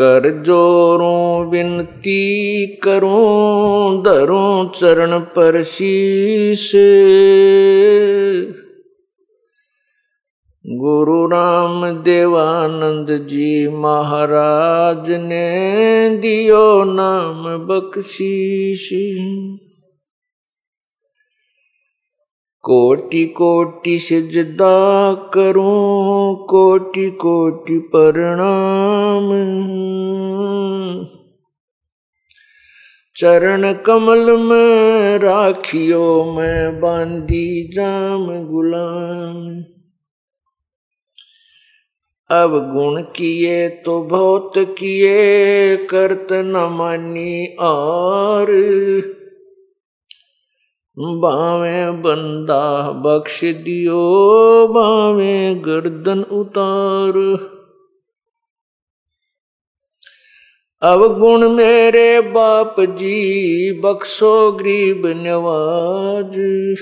कर जोरों, विनती करूँ धरूं चरण पर शीश। गुरु राम देवानंद जी महाराज ने दियो नाम बख्शीश। कोटि कोटि सिजदा करूँ, कोटि कोटि प्रणाम। चरण कमल में राखियो, मैं बांधी जाम गुलाम। अब गुण किए तो बहुत किए, करत न मानी और बावे बंदा बख्श दियो बावे गर्दन उतार। अब गुण मेरे बाप जी, बख्शो गरीब नवाज़।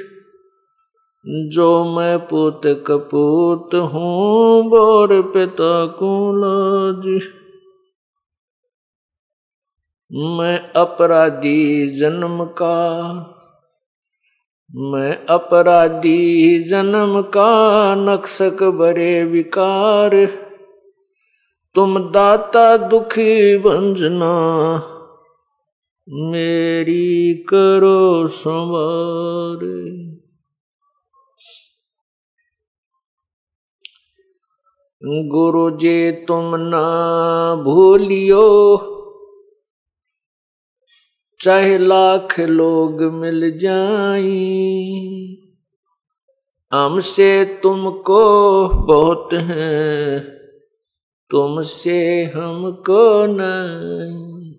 जो मैं पुत कपूत हूँ, बोर पिता को लाज। मैं अपराधी जन्म का मैं अपराधी जन्म का नक्सक बरे विकार। तुम दाता दुखी भंजना, मेरी करो संवार। गुरु जी, तुम ना भूलियो चाहे लाख लोग मिल जाई। हमसे तुमको बहुत है, तुमसे हमको नहीं।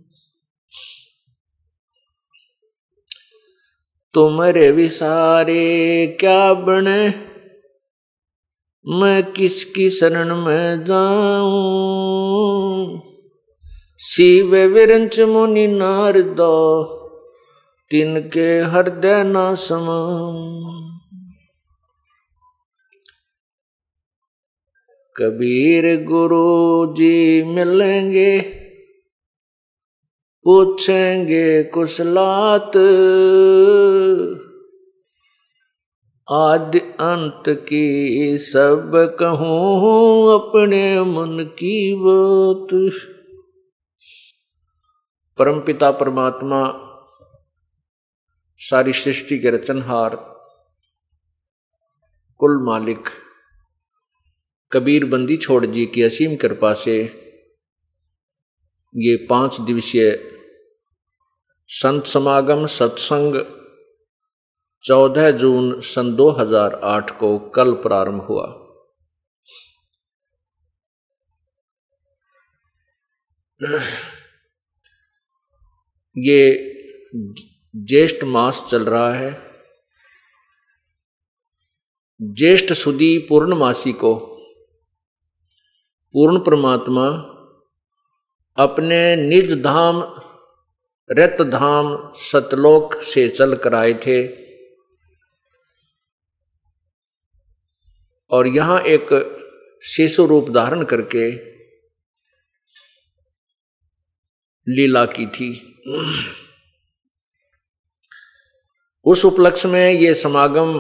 तुम्हारे विसारे क्या बने? मैं किसकी शरण में जाऊँ? शिव विरंच मुनि नारदो, तिनके हृदय न समाऊं कबीर गुरु जी मिलेंगे, पूछेंगे कुशलात। आदि अंत की सब कहूँ अपने मन की बात। परमपिता परमात्मा, सारी सृष्टि के रचनहार, कुल मालिक, कबीर बंदी छोड़ जी की असीम कृपा से ये पाँच दिवसीय संत समागम सत्संग चौदह जून सन 2008 को कल प्रारंभ हुआ। ये ज्येष्ठ मास चल रहा है। ज्येष्ठ सुदी पूर्णमासी को पूर्ण परमात्मा अपने निज धाम, रत धाम सतलोक से चल कर आए थे। और यहाँ एक शिशु रूप धारण करके लीला की थी। उस उपलक्ष्य में ये समागम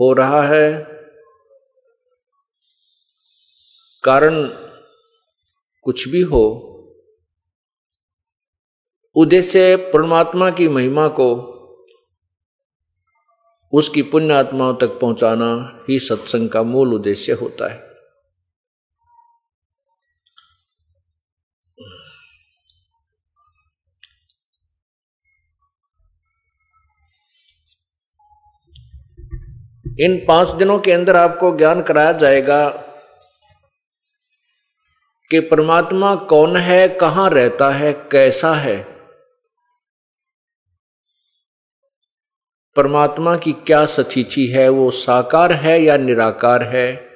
हो रहा है। कारण कुछ भी हो, उद्देश्य परमात्मा की महिमा को, उसकी पुण्य आत्माओं तक पहुंचाना ही सत्संग का मूल उद्देश्य होता है। इन पाँच दिनों के अंदर आपको ज्ञान कराया जाएगा कि परमात्मा कौन है, कहाँ रहता है, कैसा है। परमात्मा की क्या सचीची है, वो साकार है या निराकार है?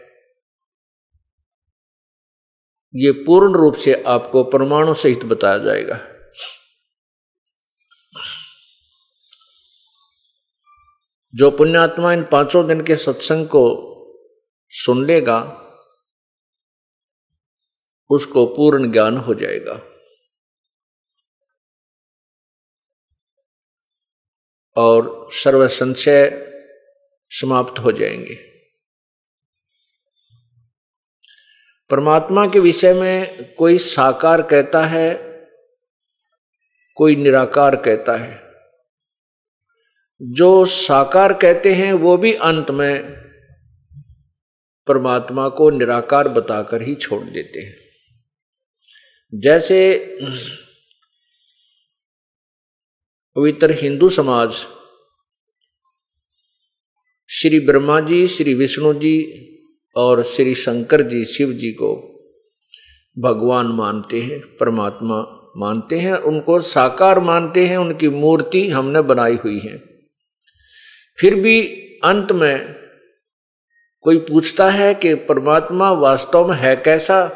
ये पूर्ण रूप से आपको परमाणु सहित बताया जाएगा। जो पुण्यात्मा इन पाँचों दिन के सत्संग को सुन लेगा, उसको पूर्ण ज्ञान हो जाएगा। और सर्व संशय समाप्त हो जाएँगे। परमात्मा के विषय में कोई साकार कहता है, कोई निराकार कहता है। जो साकार कहते हैं, वो भी अंत में परमात्मा को निराकार बताकर ही छोड़ देते हैं। जैसे पवित्र हिंदू समाज, श्री ब्रह्मा जी, श्री विष्णु जी और श्री शंकर जी, शिव जी को भगवान मानते हैं, परमात्मा मानते हैं, उनको साकार मानते हैं, उनकी मूर्ति हमने बनाई हुई है। फिर भी अंत में कोई पूछता है कि परमात्मा वास्तव में है कैसा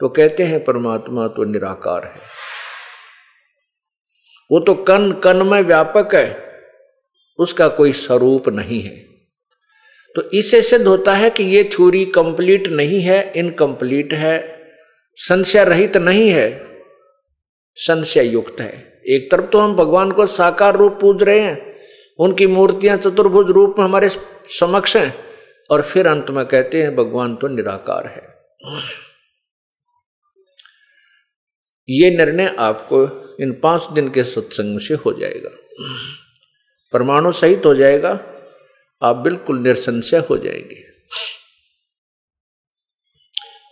तो कहते हैं, परमात्मा तो निराकार है। वो तो कन कन में व्यापक है, उसका कोई स्वरूप नहीं है। तो इससे सिद्ध होता है कि ये थ्योरी कंप्लीट नहीं है, इनकम्प्लीट है, संशय रहित नहीं है, संशय युक्त है। एक तरफ़ तो हम भगवान को साकार रूप पूज रहे हैं उनकी मूर्तियाँ चतुर्भुज रूप में हमारे समक्ष हैं। और फिर अंत में कहते हैं, भगवान तो निराकार है। ये निर्णय आपको इन पाँच दिन के सत्संग से हो जाएगा। परमाणु सहित हो जाएगा। आप बिल्कुल निसंशय हो जाएँगे।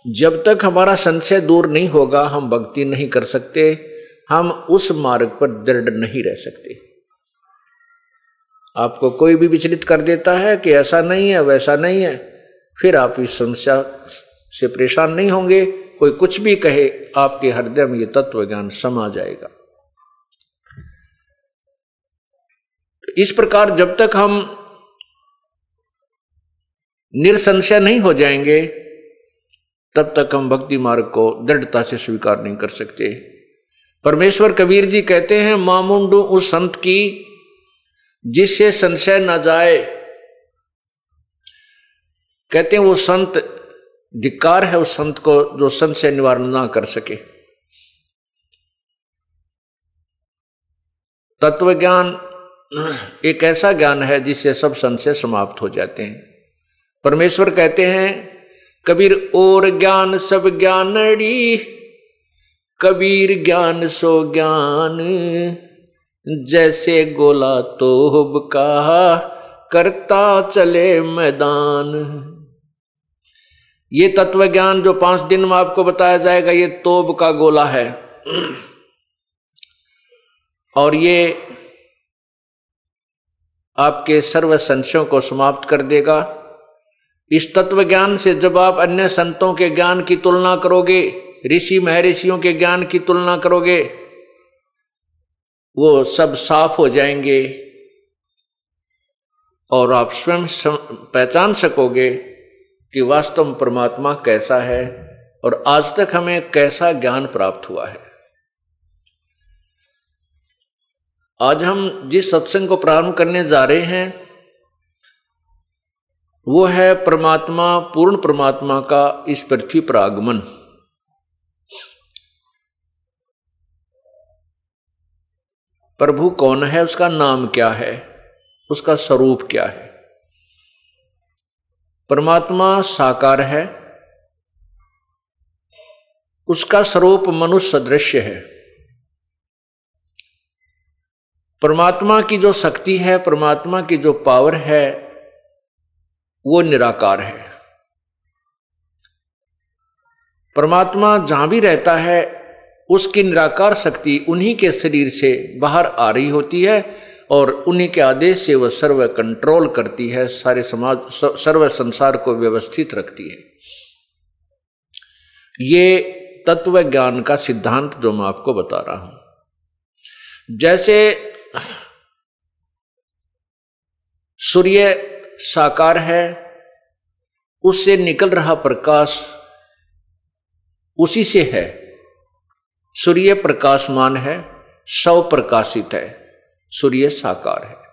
जब तक हमारा संशय दूर नहीं होगा, हम भक्ति नहीं कर सकते। हम उस मार्ग पर दृढ़ नहीं रह सकते। आपको कोई भी विचलित कर देता है कि ऐसा नहीं है, वैसा नहीं है, फिर आप इस समस्या से परेशान नहीं होंगे। कोई कुछ भी कहे, आपके हृदय में ये तत्व ज्ञान समा जाएगा। इस प्रकार जब तक हम निरसंशय नहीं हो जाएँगे, तब तक हम भक्ति मार्ग को दृढ़ता से स्वीकार नहीं कर सकते। परमेश्वर कबीर जी कहते हैं, मामुंडू उस संत की जिससे संशय न जाए। कहते हैं वो संत धिकार है उस संत को जो संशय निवारण ना कर सके। तत्व ज्ञान एक ऐसा ज्ञान है जिससे सब संशय समाप्त हो जाते हैं। परमेश्वर कहते हैं, कबीर और ज्ञान सब ज्ञानड़ी, कबीर ज्ञान सो ज्ञान। जैसे गोला तोब का करता चले मैदान। ये तत्व ज्ञान जो पाँच दिन में आपको बताया जाएगा, ये तोब का गोला है। और ये आपके सर्व संशयों को समाप्त कर देगा। इस तत्व ज्ञान से जब आप अन्य संतों के ज्ञान की तुलना करोगे, ऋषि महर्षियों के ज्ञान की तुलना करोगे वो सब साफ़ हो जाएँगे और आप स्वयं पहचान सकोगे कि वास्तव में परमात्मा कैसा है और आज तक हमें कैसा ज्ञान प्राप्त हुआ है। आज हम जिस सत्संग को प्रारंभ करने जा रहे हैं, वो है परमात्मा, पूर्ण परमात्मा का इस पृथ्वी पर आगमन। प्रभु कौन है? उसका नाम क्या है? उसका स्वरूप क्या है? परमात्मा साकार है। उसका स्वरूप मनुष्य सदृश्य है। परमात्मा की जो शक्ति है, परमात्मा की जो पावर है, वो निराकार है। परमात्मा जहाँ भी रहता है उसकी निराकार शक्ति उन्हीं के शरीर से बाहर आ रही होती है और उन्हीं के आदेश से वह सर्व कंट्रोल करती है, सारे समाज सर्व संसार को व्यवस्थित रखती है। ये तत्व ज्ञान का सिद्धांत जो मैं आपको बता रहा हूँ। जैसे सूर्य साकार है, उससे निकल रहा प्रकाश उसी से है। सूर्य प्रकाशमान है, सौ प्रकाशित है, सूर्य साकार है।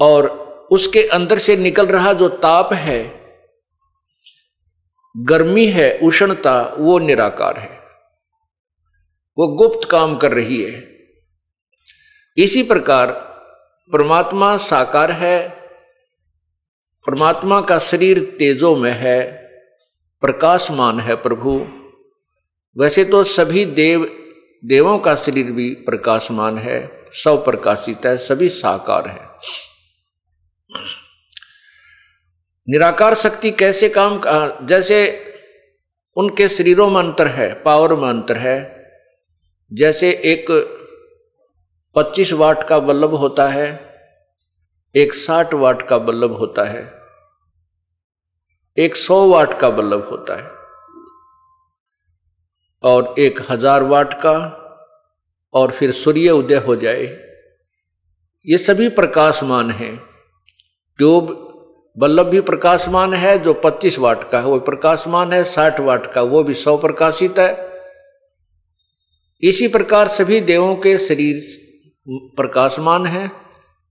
और उसके अंदर से निकल रहा जो ताप है, गर्मी है, उष्णता, वो निराकार है। वो गुप्त काम कर रही है। इसी प्रकार परमात्मा साकार है, परमात्मा का शरीर तेजो में है, प्रकाशमान है प्रभु। वैसे तो सभी देव, देवों का शरीर भी प्रकाशमान है, सब प्रकाशित है, सभी साकार है। निराकार शक्ति कैसे काम का जैसे उनके शरीरों में अंतर है, पावर में अंतर है, जैसे एक 25 वाट का बल्लभ होता है, एक 60 वाट का बल्लभ होता है, एक 100 वाट का बल्लभ होता है। और एक हज़ार वाट का, और फिर सूर्य उदय हो जाए। ये सभी प्रकाशमान हैं। ट्यूब बल्लभ भी प्रकाशमान है, जो 25 वाट का है, वो प्रकाशमान है 60 वाट का, वो भी सौ प्रकाशित है। इसी प्रकार सभी देवों के शरीर प्रकाशमान है।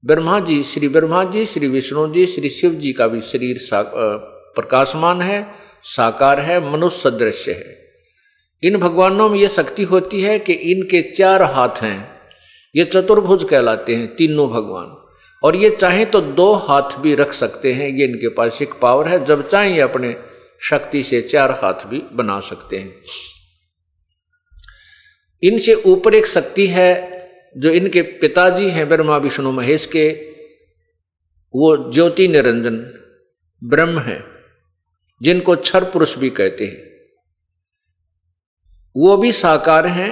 ब्रह्मा जी, श्री ब्रह्मा जी, श्री विष्णु जी, श्री शिव जी का भी शरीर प्रकाशमान है, साकार है, मनुष्य सदृश्य है। इन भगवानों में यह शक्ति होती है कि इनके चार हाथ हैं। ये चतुर्भुज कहलाते हैं, तीनों भगवान। और ये चाहे तो दो हाथ भी रख सकते हैं, ये इनके पास एक पावर है। जब चाहे ये अपने शक्ति से चार हाथ भी बना सकते हैं। इनसे ऊपर एक शक्ति है, जो इनके पिताजी हैं, ब्रह्मा, विष्णु, महेश के। वो ज्योति निरंजन ब्रह्म है, जिनको छर पुरुष भी कहते हैं। वो भी साकार हैं,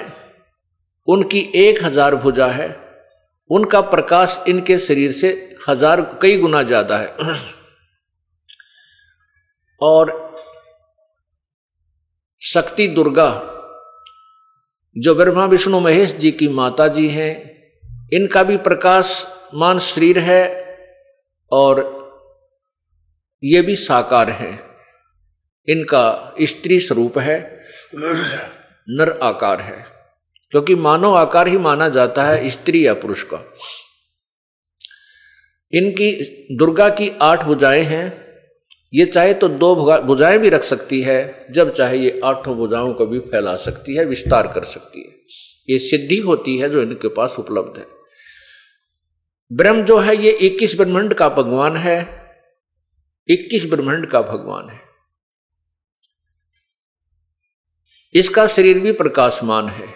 उनकी एक हज़ार भुजा है, उनका प्रकाश इनके शरीर से हज़ार, कई गुना ज़्यादा है। और शक्ति दुर्गा, जो ब्रह्मा, विष्णु, महेश जी की माता जी हैं, इनका भी प्रकाश मान शरीर है और ये भी साकार है। इनका स्त्री स्वरूप है। नर आकार है, क्योंकि मानव आकार ही माना जाता है स्त्री या पुरुष का। इनकी दुर्गा की आठ भुजाएँ हैं। ये चाहे तो दो भुजाएँ भी रख सकती है, जब चाहे ये आठों भुजाओं को भी फैला सकती है, विस्तार कर सकती है। ये सिद्धि होती है जो इनके पास उपलब्ध है। ब्रह्म जो है, ये इक्कीस ब्रह्मांड का भगवान है। इक्कीस ब्रह्मांड का भगवान है। इसका शरीर भी प्रकाशमान है।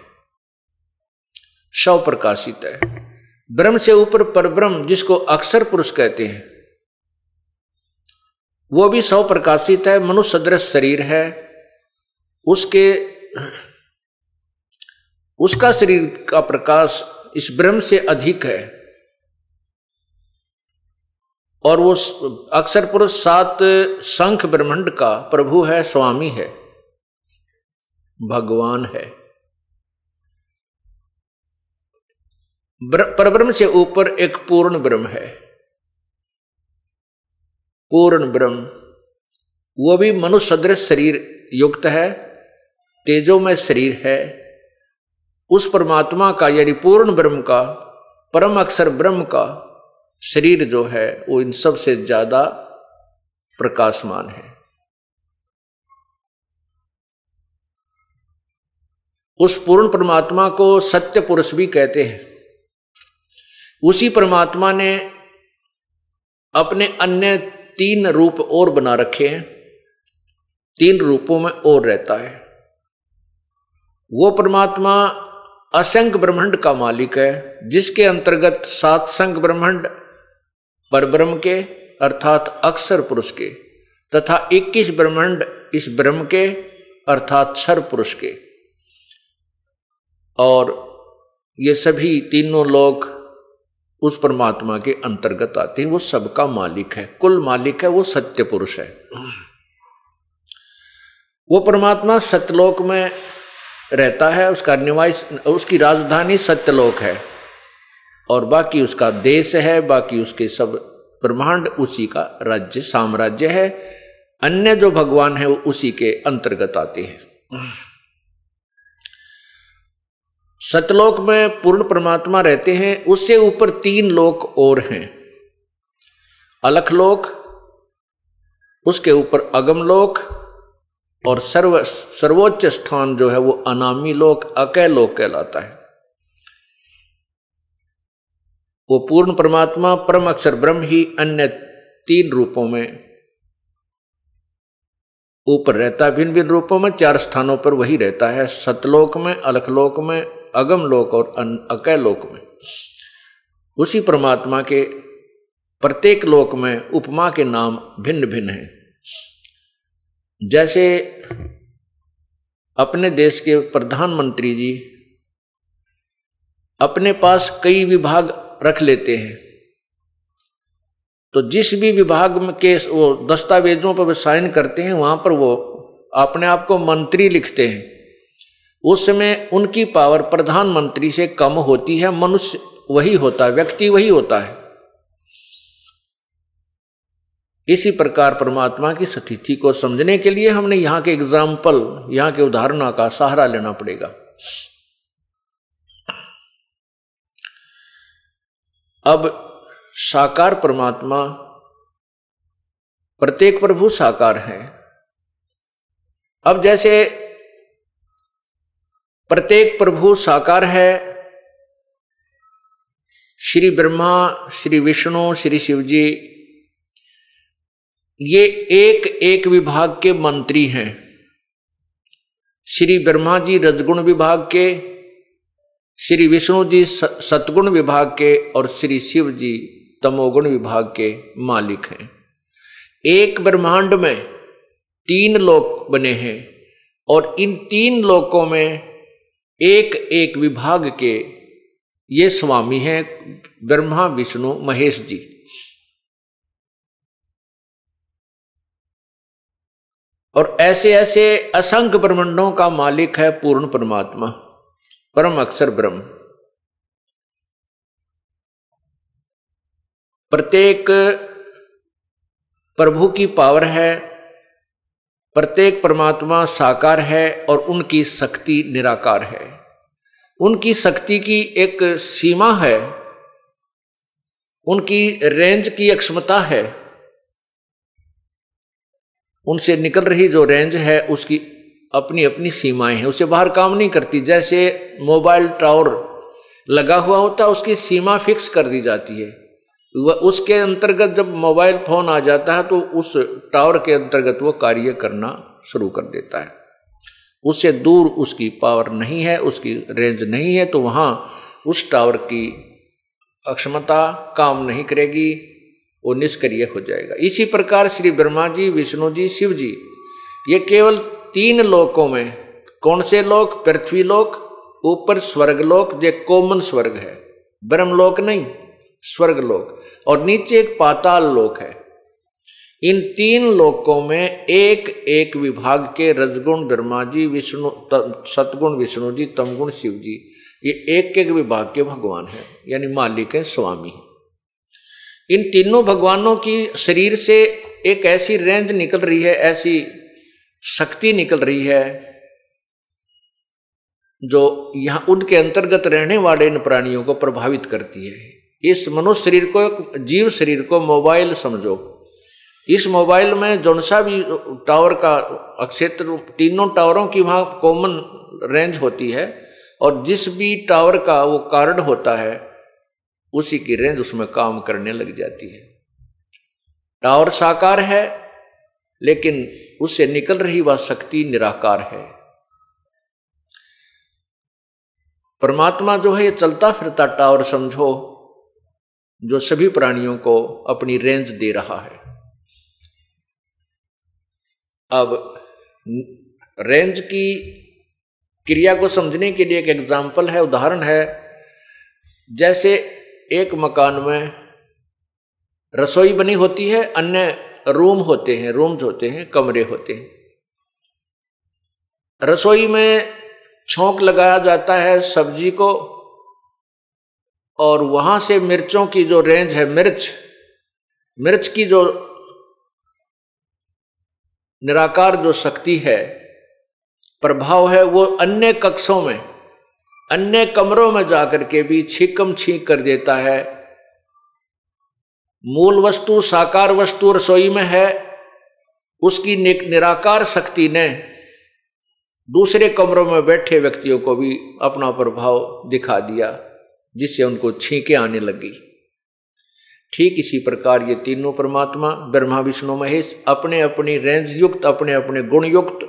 शव प्रकाशित है। ब्रह्म से ऊपर पर ब्रह्म जिसको अक्षर पुरुष कहते हैं, वो भी सौ प्रकाशित है। मनुष्य सदृश शरीर है। उसके, उसका शरीर का प्रकाश इस ब्रह्म से अधिक है। और वो अक्षर पुरुष सात संख ब्रह्मंड का प्रभु है, स्वामी है। भगवान है। परब्रह्म से ऊपर एक पूर्ण ब्रह्म है। पूर्ण ब्रह्म, वो भी मनुष्य सदृश शरीर युक्त है, तेजो में शरीर है। उस परमात्मा का, यानी पूर्ण ब्रह्म का, परम अक्षर ब्रह्म का शरीर जो है, वो इन सबसे ज़्यादा प्रकाशमान है। उस पूर्ण परमात्मा को सत्य पुरुष भी कहते हैं। उसी परमात्मा ने अपने अन्य तीन रूप और बना रखे हैं। तीन रूपों में और रहता है। वो परमात्मा असंख्य ब्रह्मांड का मालिक है, जिसके अंतर्गत सात संघ ब्रह्मांड पर ब्रह्म के, अर्थात अक्षर पुरुष के, तथा 21 ब्रह्मांड इस ब्रह्म के, अर्थात क्षर पुरुष के। और ये सभी तीनों लोग उस परमात्मा के अंतर्गत आते हैं, वो सबका मालिक है। कुल मालिक है, वो सत्य पुरुष है। वो परमात्मा सत्यलोक में रहता है, उसका निवास, उसकी राजधानी सत्यलोक है। और बाकी उसका देश है, बाकी उसके सब ब्रह्मांड, उसी का राज्य, साम्राज्य है। अन्य जो भगवान है, वो उसी के अंतर्गत आते हैं। सतलोक में पूर्ण परमात्मा रहते हैं, उससे ऊपर तीन लोक और हैं। अलख लोक उसके ऊपर अगम लोक और सर्व, सर्वोच्च स्थान जो है वो अनामी लोक, अकय लोक कहलाता है। वो पूर्ण परमात्मा, परम अक्षर ब्रह्म ही अन्य तीन रूपों में ऊपर रहता है भिन्न भिन्न रूपों में, चार स्थानों पर वही रहता है। सतलोक में, अलखलोक में अगम लोक और अकय लोक में। उसी परमात्मा के प्रत्येक लोक में उपमा के नाम भिन्न भिन्न हैं। जैसे अपने देश के प्रधानमंत्री जी अपने पास कई विभाग रख लेते हैं। तो जिस भी विभाग में के वो दस्तावेजों पर साइन करते हैं, वहाँ पर वो अपने आप को मंत्री लिखते हैं। उस समय उनकी पावर प्रधानमंत्री से कम होती है, मनुष्य वही होता है, व्यक्ति वही होता है। इसी प्रकार परमात्मा की स्थिति को समझने के लिए हमने यहाँ के एग्ज़ाम्पल यहाँ के उदाहरणों का सहारा लेना पड़ेगा। अब साकार परमात्मा, प्रत्येक प्रभु साकार है। अब जैसे प्रत्येक प्रभु साकार है। श्री ब्रह्मा, श्री विष्णु, श्री शिव जी ये एक एक विभाग के मंत्री हैं। श्री ब्रह्मा जी रजगुण विभाग के, श्री विष्णु जी सतगुण विभाग के और श्री शिव जी तमोगुण विभाग के मालिक हैं। एक ब्रह्मांड में तीन लोक बने हैं और इन तीन लोकों में एक एक विभाग के ये स्वामी हैं ब्रह्मा, विष्णु, महेश जी। और ऐसे ऐसे असंख्य ब्रह्मंडों का मालिक है पूर्ण परमात्मा, परम अक्षर ब्रह्म। प्रत्येक प्रभु की पावर है प्रत्येक परमात्मा साकार है और उनकी शक्ति निराकार है। उनकी शक्ति की एक सीमा है। उनकी रेंज की अक्षमता है। उनसे निकल रही जो रेंज है, उसकी अपनी अपनी सीमाएँ हैं। उसे बाहर काम नहीं करती। जैसे मोबाइल टावर लगा हुआ होता है उसकी सीमा फिक्स कर दी जाती है। वह उसके अंतर्गत जब मोबाइल फ़ोन आ जाता है तो उस टावर के अंतर्गत वो कार्य करना शुरू कर देता है। उससे दूर उसकी पावर नहीं है, उसकी रेंज नहीं है तो वहाँ उस टावर की अक्षमता काम नहीं करेगी, वो निष्क्रिय हो जाएगा। इसी प्रकार श्री ब्रह्मा जी, विष्णु जी, शिव जी, ये केवल तीन लोकों में, कौन से लोक? पृथ्वी लोक, ऊपर स्वर्ग लोक कॉमन स्वर्ग है। ब्रह्मलोक नहीं स्वर्ग लोक। और नीचे एक पाताल लोक है। इन तीन लोकों में एक एक विभाग के रजगुण ब्रह्मा जी विष्णु सतगुण विष्णु जी तमगुण शिव जी ये एक एक विभाग के भगवान हैं, यानी मालिक है, स्वामी इन तीनों भगवानों की शरीर से एक ऐसी रेंज निकल रही है, ऐसी शक्ति निकल रही है, जो यहाँ उनके अंतर्गत रहने वाले इन प्राणियों को प्रभावित करती है। इस मनुष्य शरीर को जीव शरीर को मोबाइल समझो। इस मोबाइल में जौन सा भी टावर का क्षेत्र, तीनों टावरों की वहाँ कॉमन रेंज होती है और जिस भी टावर का वो कार्ड होता है, उसी की रेंज उसमें काम करने लग जाती है। टावर साकार है, लेकिन उससे निकल रही वह शक्ति निराकार है। परमात्मा जो है, ये चलता फिरता टावर समझो जो सभी प्राणियों को अपनी रेंज दे रहा है। अब रेंज की क्रिया को समझने के लिए एक एग्ज़ाम्पल है, उदाहरण है, जैसे एक मकान में रसोई बनी होती है, अन्य रूम होते हैं रूम्स होते हैं, कमरे होते हैं। रसोई में छोंक लगाया जाता है सब्ज़ी को और वहाँ से मिर्चों की जो रेंज है, मिर्च मिर्च की जो निराकार जो शक्ति है, प्रभाव है वो अन्य कक्षों में, अन्य कमरों में जाकर के भी छीकम छीक कर देता है। मूल वस्तु, साकार वस्तु रसोई में है, उसकी निराकार शक्ति ने दूसरे कमरों में बैठे व्यक्तियों को भी अपना प्रभाव दिखा दिया। जिससे उनको छींके आने लगी ठीक इसी प्रकार ये तीनों परमात्मा, ब्रह्मा, विष्णु, महेश अपने अपनी रेंज युक्त अपने अपने गुण युक्त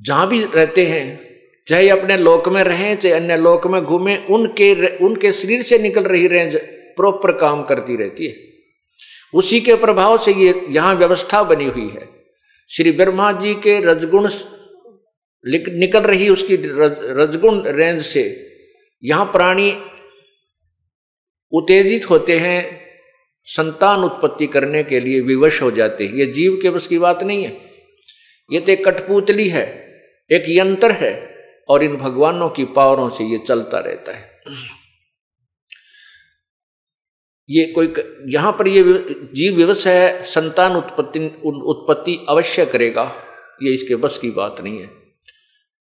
जहाँ भी रहते हैं, चाहे अपने लोक में रहें, चाहे अन्य लोक में घूमें, उनके उनके शरीर से निकल रही रेंज प्रॉपर काम करती रहती है। उसी के प्रभाव से ये यहाँ व्यवस्था बनी हुई है। श्री ब्रह्मा जी के रजगुण निकल रही उसकी रजगुण रेंज से यहाँ प्राणी उत्तेजित होते हैं, संतान उत्पत्ति करने के लिए विवश हो जाते हैं। ये जीव के बस की बात नहीं है। ये तो एक कठपुतली है, एक यंत्र है, और इन भगवानों की पावरों से ये चलता रहता है। ये कोई यहाँ पर ये जीव विवश है, संतान उत्पत्ति उत्पत्ति अवश्य करेगा। ये इसके बस की बात नहीं है।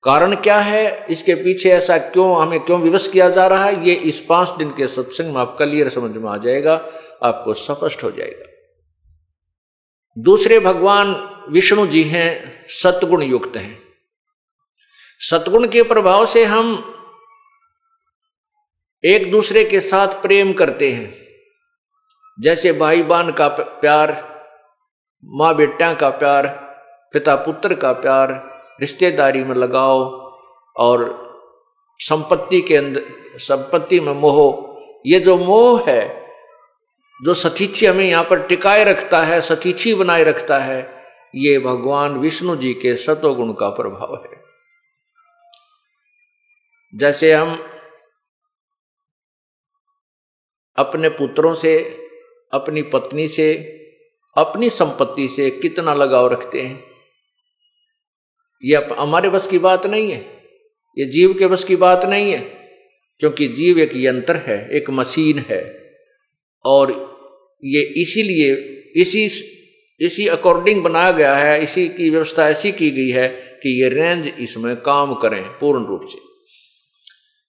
कारण क्या है? इसके पीछे ऐसा क्यों, हमें क्यों विवश किया जा रहा है? ये इस पाँच दिन के सत्संग में आपका क्लियर समझ में आ जाएगा, आपको स्पष्ट हो जाएगा। दूसरे, भगवान विष्णु जी हैं, सतगुण युक्त हैं। सतगुण के प्रभाव से हम एक दूसरे के साथ प्रेम करते हैं। जैसे भाई बहन का प्यार माँ बेटा का प्यार पिता पुत्र का प्यार रिश्तेदारी में लगाओ और संपत्ति के अंदर, संपत्ति में मोह। ये जो मोह है, जो सतीथि हमें यहाँ पर टिकाए रखता है सतीथि बनाए रखता है, ये भगवान विष्णु जी के सतोगुण का प्रभाव है। जैसे हम अपने पुत्रों से, अपनी पत्नी से, अपनी संपत्ति से कितना लगाव रखते हैं। ये हमारे बस की बात नहीं है। ये जीव के बस की बात नहीं है, क्योंकि जीव एक यंत्र है, एक मशीन है। और ये इसीलिए, इसी इसी अकॉर्डिंग बनाया गया है, इसी की व्यवस्था ऐसी की गई है कि ये रेंज इसमें काम करें, पूर्ण रूप से।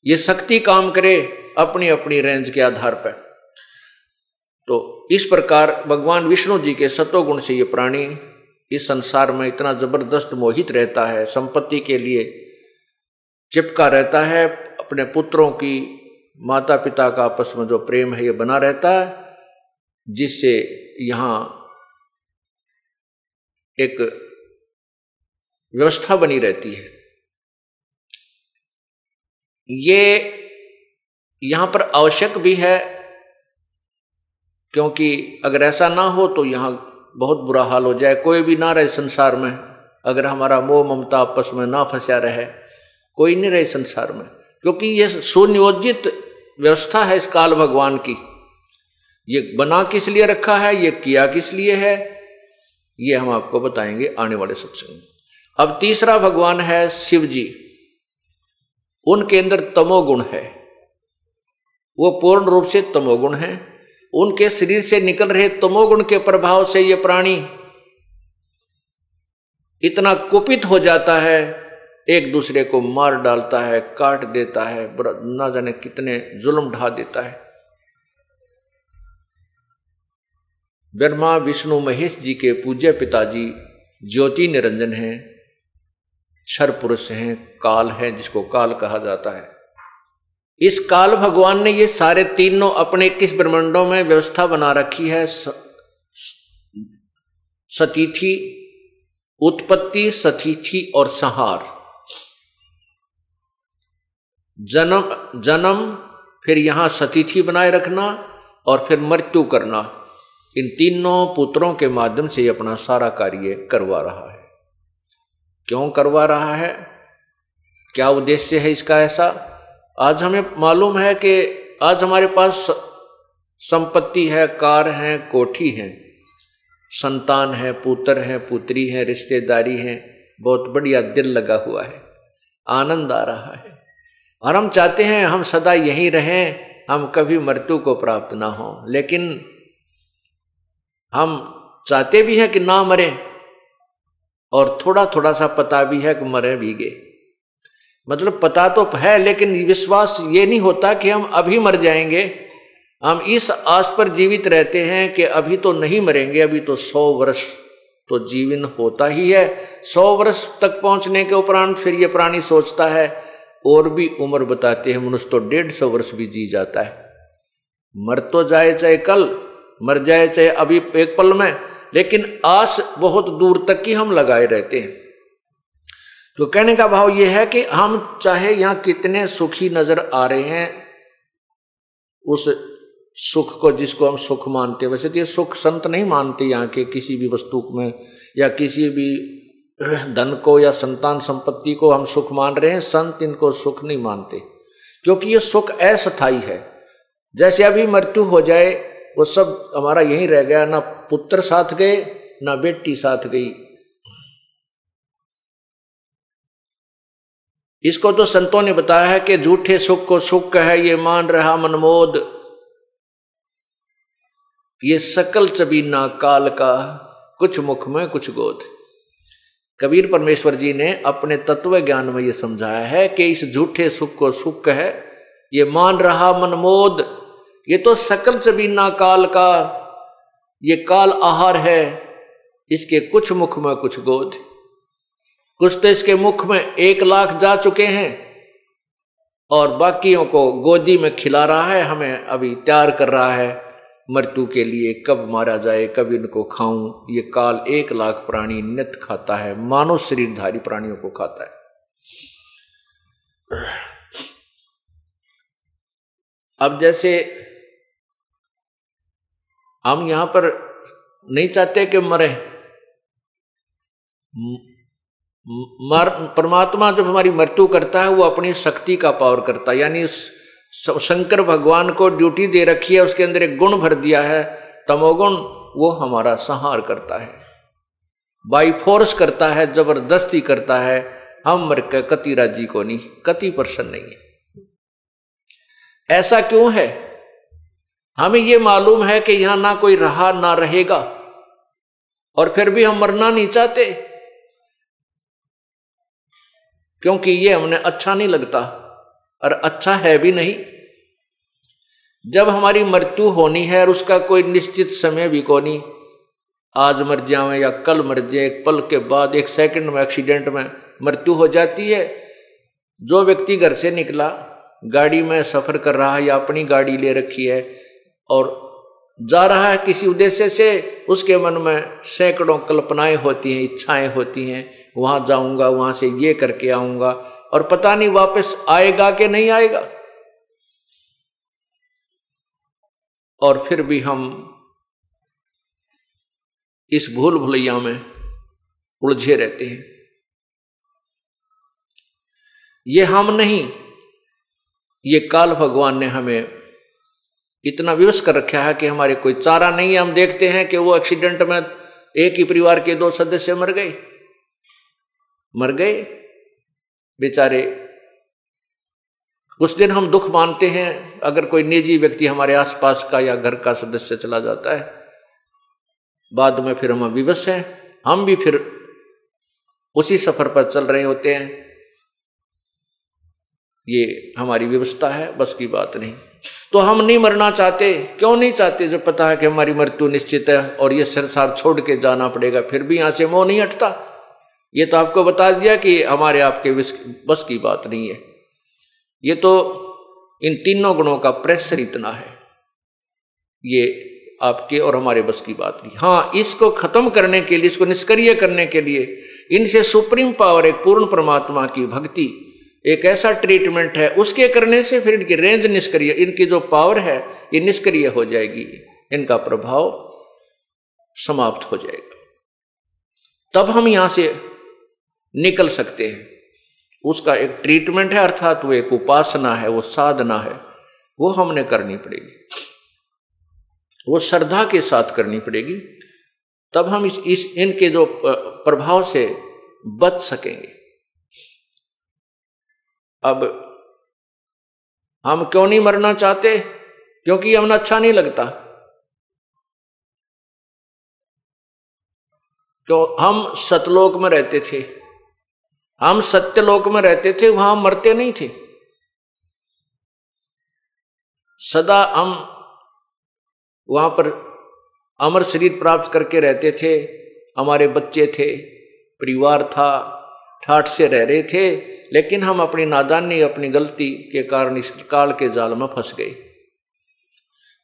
ये शक्ति काम करे अपनी अपनी रेंज के आधार पर। तो इस प्रकार भगवान विष्णु जी के सतोगुण से ये प्राणी इस संसार में इतना ज़बरदस्त मोहित रहता है संपत्ति के लिए, चिपका रहता है अपने पुत्रों की माता पिता का आपस में जो प्रेम है, ये बना रहता है, जिससे यहाँ एक व्यवस्था बनी रहती है। ये यहाँ पर आवश्यक भी है, क्योंकि अगर ऐसा ना हो तो यहाँ बहुत बुरा हाल हो जाए, कोई भी ना रहे संसार में, अगर हमारा मोह ममता आपस में ना फंसा रहे, कोई नहीं रहे संसार में। क्योंकि ये सुनियोजित व्यवस्था है इस काल भगवान की। ये बना किस लिए रखा है, ये किया किस लिए है, ये हम आपको बताएँगे आने वाले सत्संग में। अब तीसरा भगवान है शिव जी उनके अंदर तमोगुण है। वो पूर्ण रूप से तमोगुण है। उनके शरीर से निकल रहे तमोगुण के प्रभाव से ये प्राणी इतना कुपित हो जाता है, एक दूसरे को मार डालता है, काट देता है ना जाने कितने जुल्म ढा देता है। ब्रह्मा, विष्णु, महेश जी के पूज्य पिताजी ज्योति निरंजन हैं क्षर पुरुष हैं, काल है, जिसको काल कहा जाता है। इस काल भगवान ने ये सारे तीनों अपने किस ब्रह्मंडों में व्यवस्था बना रखी है? सतीथि, उत्पत्ति, सतीथि और संहार। जन्म जन्म, फिर यहाँ सतीथि बनाए रखना और फिर मृत्यु करना। इन तीनों पुत्रों के माध्यम से अपना सारा कार्य करवा रहा है। क्यों करवा रहा है? क्या उद्देश्य है इसका ऐसा? आज हमें मालूम है कि आज हमारे पास संपत्ति है, कार है, कोठी है। संतान है, पुत्र है, पुत्री है, रिश्तेदारी है। बहुत बढ़िया दिल लगा हुआ है। आनंद आ रहा है। और हम चाहते हैं हम सदा यहीं रहें, हम कभी मृत्यु को प्राप्त ना हो। लेकिन हम चाहते भी हैं कि ना मरे। और थोड़ा थोड़ा सा पता भी है कि मरे भी गए। मतलब पता तो है, लेकिन विश्वास ये नहीं होता कि हम अभी मर जाएँगे। हम इस आस पर जीवित रहते हैं कि अभी तो नहीं मरेंगे, अभी तो सौ वर्ष तो जीवन होता ही है। सौ वर्ष तक पहुँचने के उपरांत फिर ये प्राणी सोचता है, और भी उम्र बताते हैं, मनुष्य तो डेढ़ सौ वर्ष भी जी जाता है। मर तो जाए चाहे कल, मर जाए चाहे अभी एक पल में, लेकिन आस बहुत दूर तक की हम लगाए रहते हैं। तो कहने का भाव यह है कि हम चाहे यहाँ कितने सुखी नज़र आ रहे हैं, उस सुख को जिसको हम सुख मानते वैसे तो ये सुख संत नहीं मानते यहाँ के किसी भी वस्तु में, या किसी भी धन को या संतान संपत्ति को हम सुख मान रहे हैं। संत इनको सुख नहीं मानते, क्योंकि ये सुख अस्थाई है। जैसे अभी मृत्यु हो जाए, वो सब हमारा यहीं रह गया, ना पुत्र साथ गए, ना बेटी साथ गई। इसको तो संतों ने बताया है कि झूठे सुख को सुख है ये मान रहा मनमोद। ये सकल चबीना काल का कुछ मुख में कुछ गोद। कबीर परमेश्वर जी ने अपने तत्व ज्ञान में ये समझाया है कि इस झूठे सुख को सुख है ये मान रहा मनमोद। ये तो सकल चबीना काल का, ये काल आहार है, इसके कुछ मुख में कुछ गोद। कुछ तो इसके मुख में एक लाख जा चुके हैं और बाकियों को गोदी में खिला रहा है, हमें अभी तैयार कर रहा है। मृत्यु के लिए कब मारा जाए, कब इनको खाऊं, ये काल एक लाख प्राणी नित खाता है, मानव शरीरधारी प्राणियों को खाता है। अब जैसे हम यहाँ पर नहीं चाहते कि मरे मर, परमात्मा जब हमारी मृत्यु करता है, वो अपनी शक्ति का पावर करता है। यानी शंकर भगवान को ड्यूटी दे रखी है, उसके अंदर एक गुण भर दिया है, तमोगुण, वो हमारा संहार करता है। बाई फोर्स करता है, ज़बरदस्ती करता है, हम मर के कति राज़ी को नहीं, कति पर्सन नहीं है। ऐसा क्यों है? हमें यह मालूम है कि यहाँ ना कोई रहा, ना रहेगा, और फिर भी हम मरना नहीं चाहते। क्योंकि ये हमने अच्छा नहीं लगता और अच्छा है भी नहीं। जब हमारी मृत्यु होनी है और उसका कोई निश्चित समय भी को नहीं, आज मर जाए या कल मर जाए, एक पल के बाद, एक सेकंड में एक्सीडेंट में मृत्यु हो जाती है। जो व्यक्ति घर से निकला, गाड़ी में सफ़र कर रहा है या अपनी गाड़ी ले रखी है और जा रहा है किसी उद्देश्य से, उसके मन में सैकड़ों कल्पनाएँ होती हैं, इच्छाएँ होती हैं। वहाँ जाऊँगा, वहाँ से ये करके आऊँगा और पता नहीं वापस आएगा कि नहीं आएगा। और फिर भी हम इस भूल भुलैया में उलझे रहते हैं। ये हम नहीं, ये काल भगवान ने हमें इतना विवश कर रखा है कि हमारे कोई चारा नहीं है। हम देखते हैं कि वो एक्सीडेंट में एक ही परिवार के दो सदस्य मर गए। मर गए। बेचारे उस दिन हम दुख मानते हैं, अगर कोई निजी व्यक्ति हमारे आसपास का या घर का सदस्य चला जाता है, बाद में फिर हम विवश हैं। हम भी फिर उसी सफ़र पर चल रहे होते हैं। ये हमारी व्यवस्था है, बस की बात नहीं। तो हम नहीं मरना चाहते। क्यों नहीं चाहते? जब पता है कि हमारी मृत्यु निश्चित है और ये संसार छोड़ के जाना पड़ेगा, फिर भी यहाँ से मोह नहीं हटता। ये तो आपको बता दिया कि हमारे आपके बस की बात नहीं है। ये तो इन तीनों गुणों का प्रेशर इतना है। ये आपके और हमारे बस की बात नहीं। हाँ इसको खत्म करने के लिए, इसको निष्क्रिय करने के लिए, इनसे सुप्रीम पावर, एक पूर्ण परमात्मा की भक्ति, एक ऐसा ट्रीटमेंट है, उसके करने से फिर इनकी रेंज निष्क्रिय, इनकी जो पावर है, ये निष्क्रिय हो जाएगी। इनका प्रभाव समाप्त हो जाएगा। तब हम यहाँ से निकल सकते हैं। उसका एक ट्रीटमेंट है, अर्थात वो एक उपासना है, वो साधना है, वो हमने करनी पड़ेगी। वो श्रद्धा के साथ करनी पड़ेगी, तब हम इस इस, इनके जो प्रभाव से बच सकेंगे। अब हम क्यों नहीं मरना चाहते? क्योंकि हमें अच्छा नहीं लगता। तो हम सतलोक में रहते थे। हम सत्यलोक में रहते थे, वहाँ मरते नहीं थे। सदा हम वहाँ पर अमर शरीर प्राप्त करके रहते थे, हमारे बच्चे थे, परिवार था, ठाठ से रह रहे थे, लेकिन हम अपनी नादानी, अपनी गलती के कारण इस काल के जाल में फंस गए।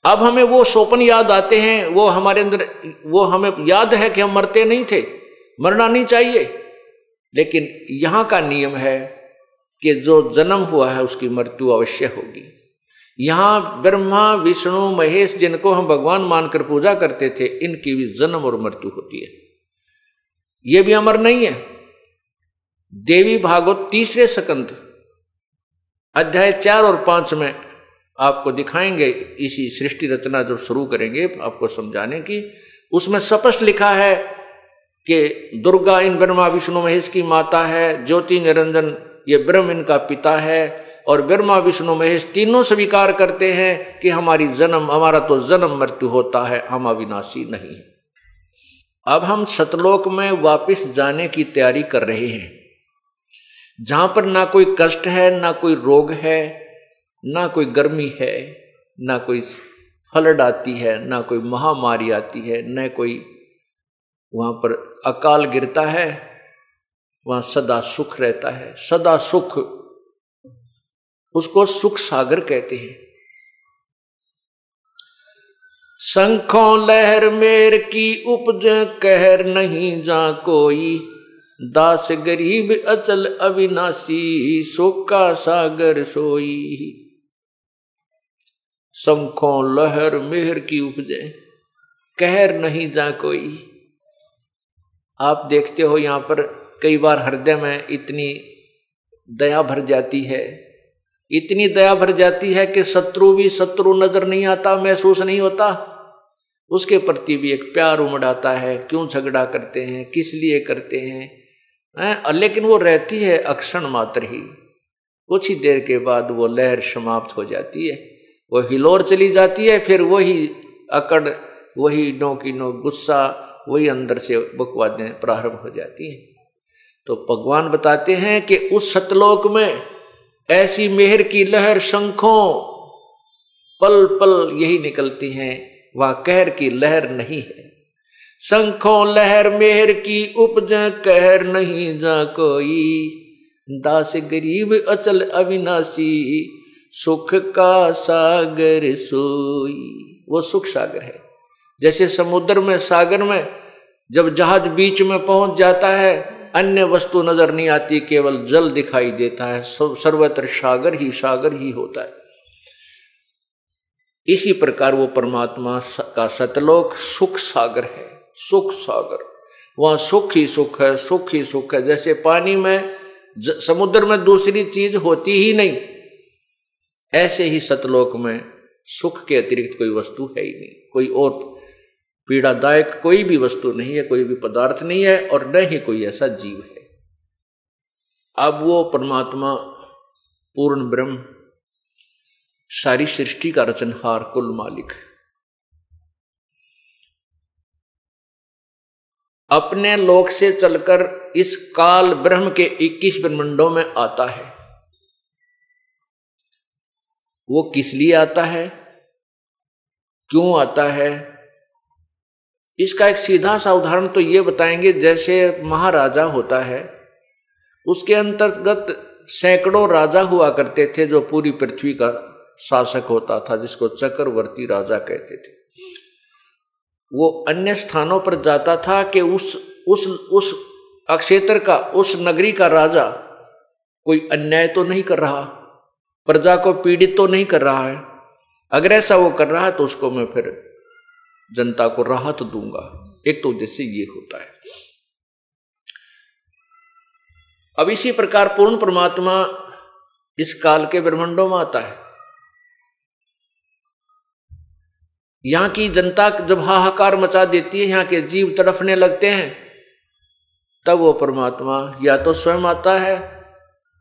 अब हमें वो सोपन याद आते हैं, वो हमारे अंदर, वो हमें याद है कि हम मरते नहीं थे। मरना नहीं चाहिए। लेकिन यहाँ का नियम है कि जो जन्म हुआ है उसकी मृत्यु अवश्य होगी। यहाँ ब्रह्मा, विष्णु, महेश जिनको हम भगवान मानकर पूजा करते थे, इनकी भी जन्म और मृत्यु होती है। ये भी अमर नहीं है। देवी भागवत तीसरे सकंद, अध्याय चार और पाँच में आपको दिखाएँगे, इसी सृष्टि रचना जब शुरू करेंगे, आपको समझाने की, उसमें स्पष्ट लिखा है कि दुर्गा इन ब्रह्मा विष्णु महेश की माता है, ज्योति निरंजन ये ब्रह्म इनका पिता है, और ब्रह्मा विष्णु महेश तीनों स्वीकार करते हैं कि हमारी जन्म, हमारा तो जन्म मृत्यु होता है, हम अविनाशी नहीं है। अब हम सतलोक में वापस जाने की तैयारी कर रहे हैं। जहाँ पर ना कोई कष्ट है, ना कोई रोग है, ना कोई गर्मी है, ना कोई फ्लड आती है, ना कोई महामारी आती है, न कोई वहाँ पर अकाल गिरता है, वहाँ सदा सुख रहता है। सदा सुख, उसको सुख सागर कहते हैं। संखों लहर मेर की उपज कहर नहीं जा कोई। दास गरीब अचल अविनाशी सोका सागर सोई। शंखों लहर मेहर की उपजे, कहर नहीं जा कोई। आप देखते हो यहाँ पर कई बार हृदय में इतनी दया भर जाती है। इतनी दया भर जाती है कि शत्रु भी शत्रु नज़र नहीं आता, महसूस नहीं होता। उसके प्रति भी एक प्यार उमड़ आता है, क्यों झगड़ा करते हैं, किस लिए करते हैं लेकिन वो रहती है अक्षण मात्र ही। कुछ ही देर के बाद वो लहर समाप्त हो जाती है। वो हिलोर चली जाती है, फिर वही अकड़, वही नो की नो गुस्सा वही अंदर से बकवादें प्रारंभ हो जाती हैं। तो भगवान बताते हैं कि उस सतलोक में ऐसी मेहर की लहर शंखों पल पल यही निकलती हैं, वह कहर की लहर नहीं है। शंखों लहर मेहर की उपज, कहर नहीं जा कोई। दास गरीब अचल अविनाशी, सुख का सागर सोई। वो सुख सागर है। जैसे समुद्र में, सागर में जब जहाज़ बीच में पहुँच जाता है, अन्य वस्तु नज़र नहीं आती, केवल जल दिखाई देता है सर्वत्र सागर ही सागर ही होता है। इसी प्रकार वो परमात्मा का सतलोक सुख सागर है, सुख सागर। वहाँ सुख ही सुख है, सुख ही सुख है। जैसे पानी में समुद्र में दूसरी चीज़ होती ही नहीं, ऐसे ही सतलोक में सुख के अतिरिक्त कोई वस्तु है ही नहीं, कोई और पीड़ादायक कोई भी वस्तु नहीं है, कोई भी पदार्थ नहीं है और न ही कोई ऐसा जीव है। अब वो परमात्मा, पूर्ण ब्रह्म, सारी सृष्टि का रचनहार कुल मालिक अपने लोक से चलकर इस काल ब्रह्म के 21 ब्रह्मंडों में आता है। वो किस लिए आता है? क्यों आता है? इसका एक सीधा सा उदाहरण तो ये बताएँगे, जैसे महाराजा होता है, उसके अंतर्गत सैकड़ों राजा हुआ करते थे जो पूरी पृथ्वी का शासक होता था, जिसको चक्रवर्ती राजा कहते थे। वो अन्य स्थानों पर जाता था कि उस उस उस अक्षेत्र का, उस नगरी का राजा कोई अन्याय तो नहीं कर रहा, प्रजा को पीड़ित तो नहीं कर रहा है। अगर ऐसा वो कर रहा है तो उसको मैं फिर जनता को राहत दूँगा। एक तो उद्देश्य ये होता है। अब इसी प्रकार पूर्ण परमात्मा इस काल के ब्रह्मंडों में आता है। यहाँ की जनता जब हाहाकार मचा देती है, यहाँ के जीव तड़फने लगते हैं, तब वो परमात्मा या तो स्वयं आता है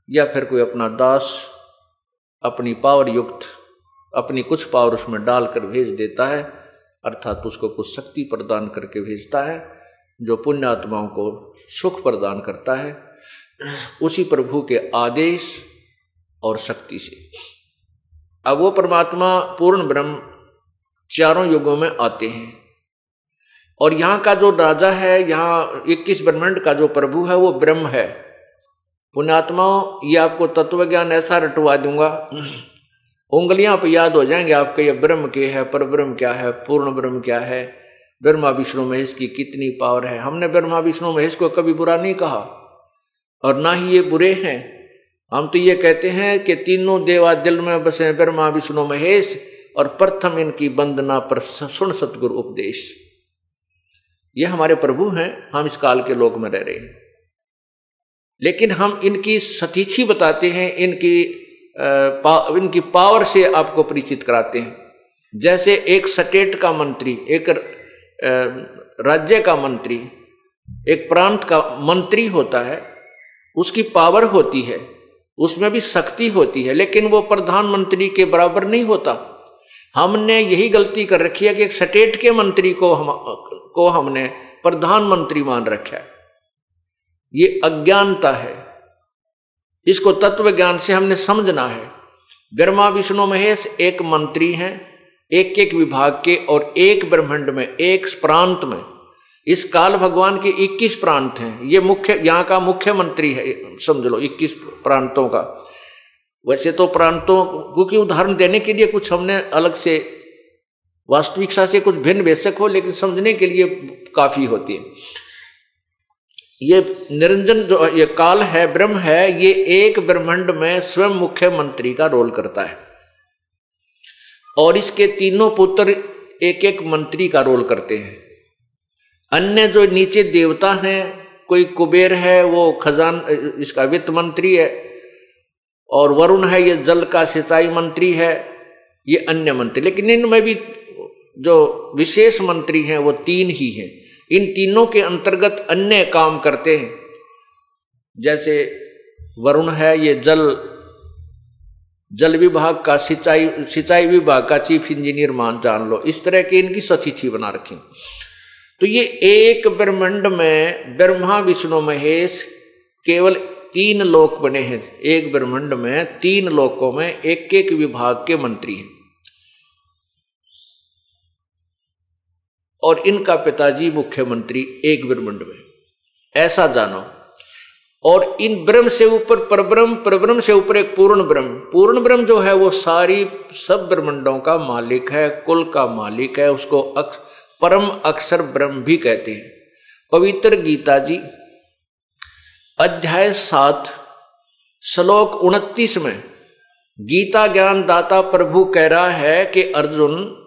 या फिर कोई अपना दास, अपनी पावर युक्त अपनी कुछ पावर उसमें डालकर भेज देता है। अर्थात उसको कुछ शक्ति प्रदान करके भेजता है, जो पुण्यात्माओं को सुख प्रदान करता है, उसी प्रभु के आदेश और शक्ति से। अब वो परमात्मा पूर्ण ब्रह्म चारों युगों में आते हैं। और यहाँ का जो राजा है, यहाँ इक्कीस ब्रह्मांड का जो प्रभु है, वो ब्रह्म है। पुण्यात्माओं, ये आपको तत्व ज्ञान ऐसा रटवा दूँगा उंगलियाँ पर याद हो जाएँगे आपके, ये ब्रह्म के है, पर ब्रह्म क्या है, पूर्ण ब्रह्म क्या है? ब्रह्मा विष्णु महेश की कितनी पावर है? हमने ब्रह्मा विष्णु महेश को कभी बुरा नहीं कहा। और ना ही ये बुरे हैं। हम तो ये कहते हैं कि तीनों देवा दिल में बसे ब्रह्मा विष्णु महेश और प्रथम इनकी वंदना पर सुन सतगुरु उपदेश। ये हमारे प्रभु हैं, हम इस काल के लोक में रह रहे हैं। लेकिन हम इनकी सतीथि बताते हैं, इनकी पा, इनकी पावर से आपको परिचित कराते हैं। जैसे एक स्टेट का मंत्री एक राज्य का मंत्री एक प्रांत का मंत्री होता है उसकी पावर होती है उसमें भी शक्ति होती है लेकिन वो प्रधानमंत्री के बराबर नहीं होता। हमने यही गलती कर रखी है कि एक स्टेट के मंत्री को हम को हमने प्रधानमंत्री मान रखा है। ये अज्ञानता है। इसको तत्व ज्ञान से हमने समझना है। ब्रह्मा विष्णु महेश एक मंत्री हैं, एक एक विभाग के और एक ब्रह्मांड में, एक प्रांत में। इस काल भगवान के 21 प्रांत हैं। ये मुख्य, यहाँ का मुख्यमंत्री है, समझ लो 21 प्रांतों का। वैसे तो प्रांतों क्योंकि उदाहरण देने के लिए कुछ हमने अलग से वास्तविकता से कुछ भिन्न बेशक हो, लेकिन समझने के लिए काफ़ी होती है। ये निरंजन जो, ये काल है, ब्रह्म है, ये एक ब्रह्मांड में स्वयं मुख्यमंत्री का रोल करता है। और इसके तीनों पुत्र एक एक मंत्री का रोल करते हैं। अन्य जो नीचे देवता हैं, कोई कुबेर है, वो खजान, इसका वित्त मंत्री है, और वरुण है, ये जल का सिंचाई मंत्री है, ये अन्य मंत्री। लेकिन इनमें भी जो विशेष मंत्री हैं, वो तीन ही हैं। इन तीनों के अंतर्गत अन्य काम करते हैं। जैसे वरुण है, ये जल जल विभाग का सिंचाई सिंचाई विभाग का चीफ इंजीनियर मान जान लो। इस तरह की इनकी सतिथि बना रखी तो ये एक ब्रह्मांड में, ब्रह्मा, विष्णु, महेश केवल तीन लोक बने हैं। एक ब्रह्मांड में, तीन लोकों में एक एक विभाग के मंत्री हैं। और इनका पिताजी मुख्यमंत्री एक ब्रह्मंड में। ऐसा जानो। और इन ब्रह्म से ऊपर परब्रह्म परब्रह्म से ऊपर एक पूर्ण ब्रह्म। पूर्ण ब्रह्म जो है वो सारी सब ब्रह्मंडों का मालिक है कुल का मालिक है उसको अक्ष, परम अक्षर ब्रह्म भी कहते हैं। पवित्र गीता जी अध्याय सात श्लोक उनतीस में गीता ज्ञान दाता प्रभु कह रहा है कि अर्जुन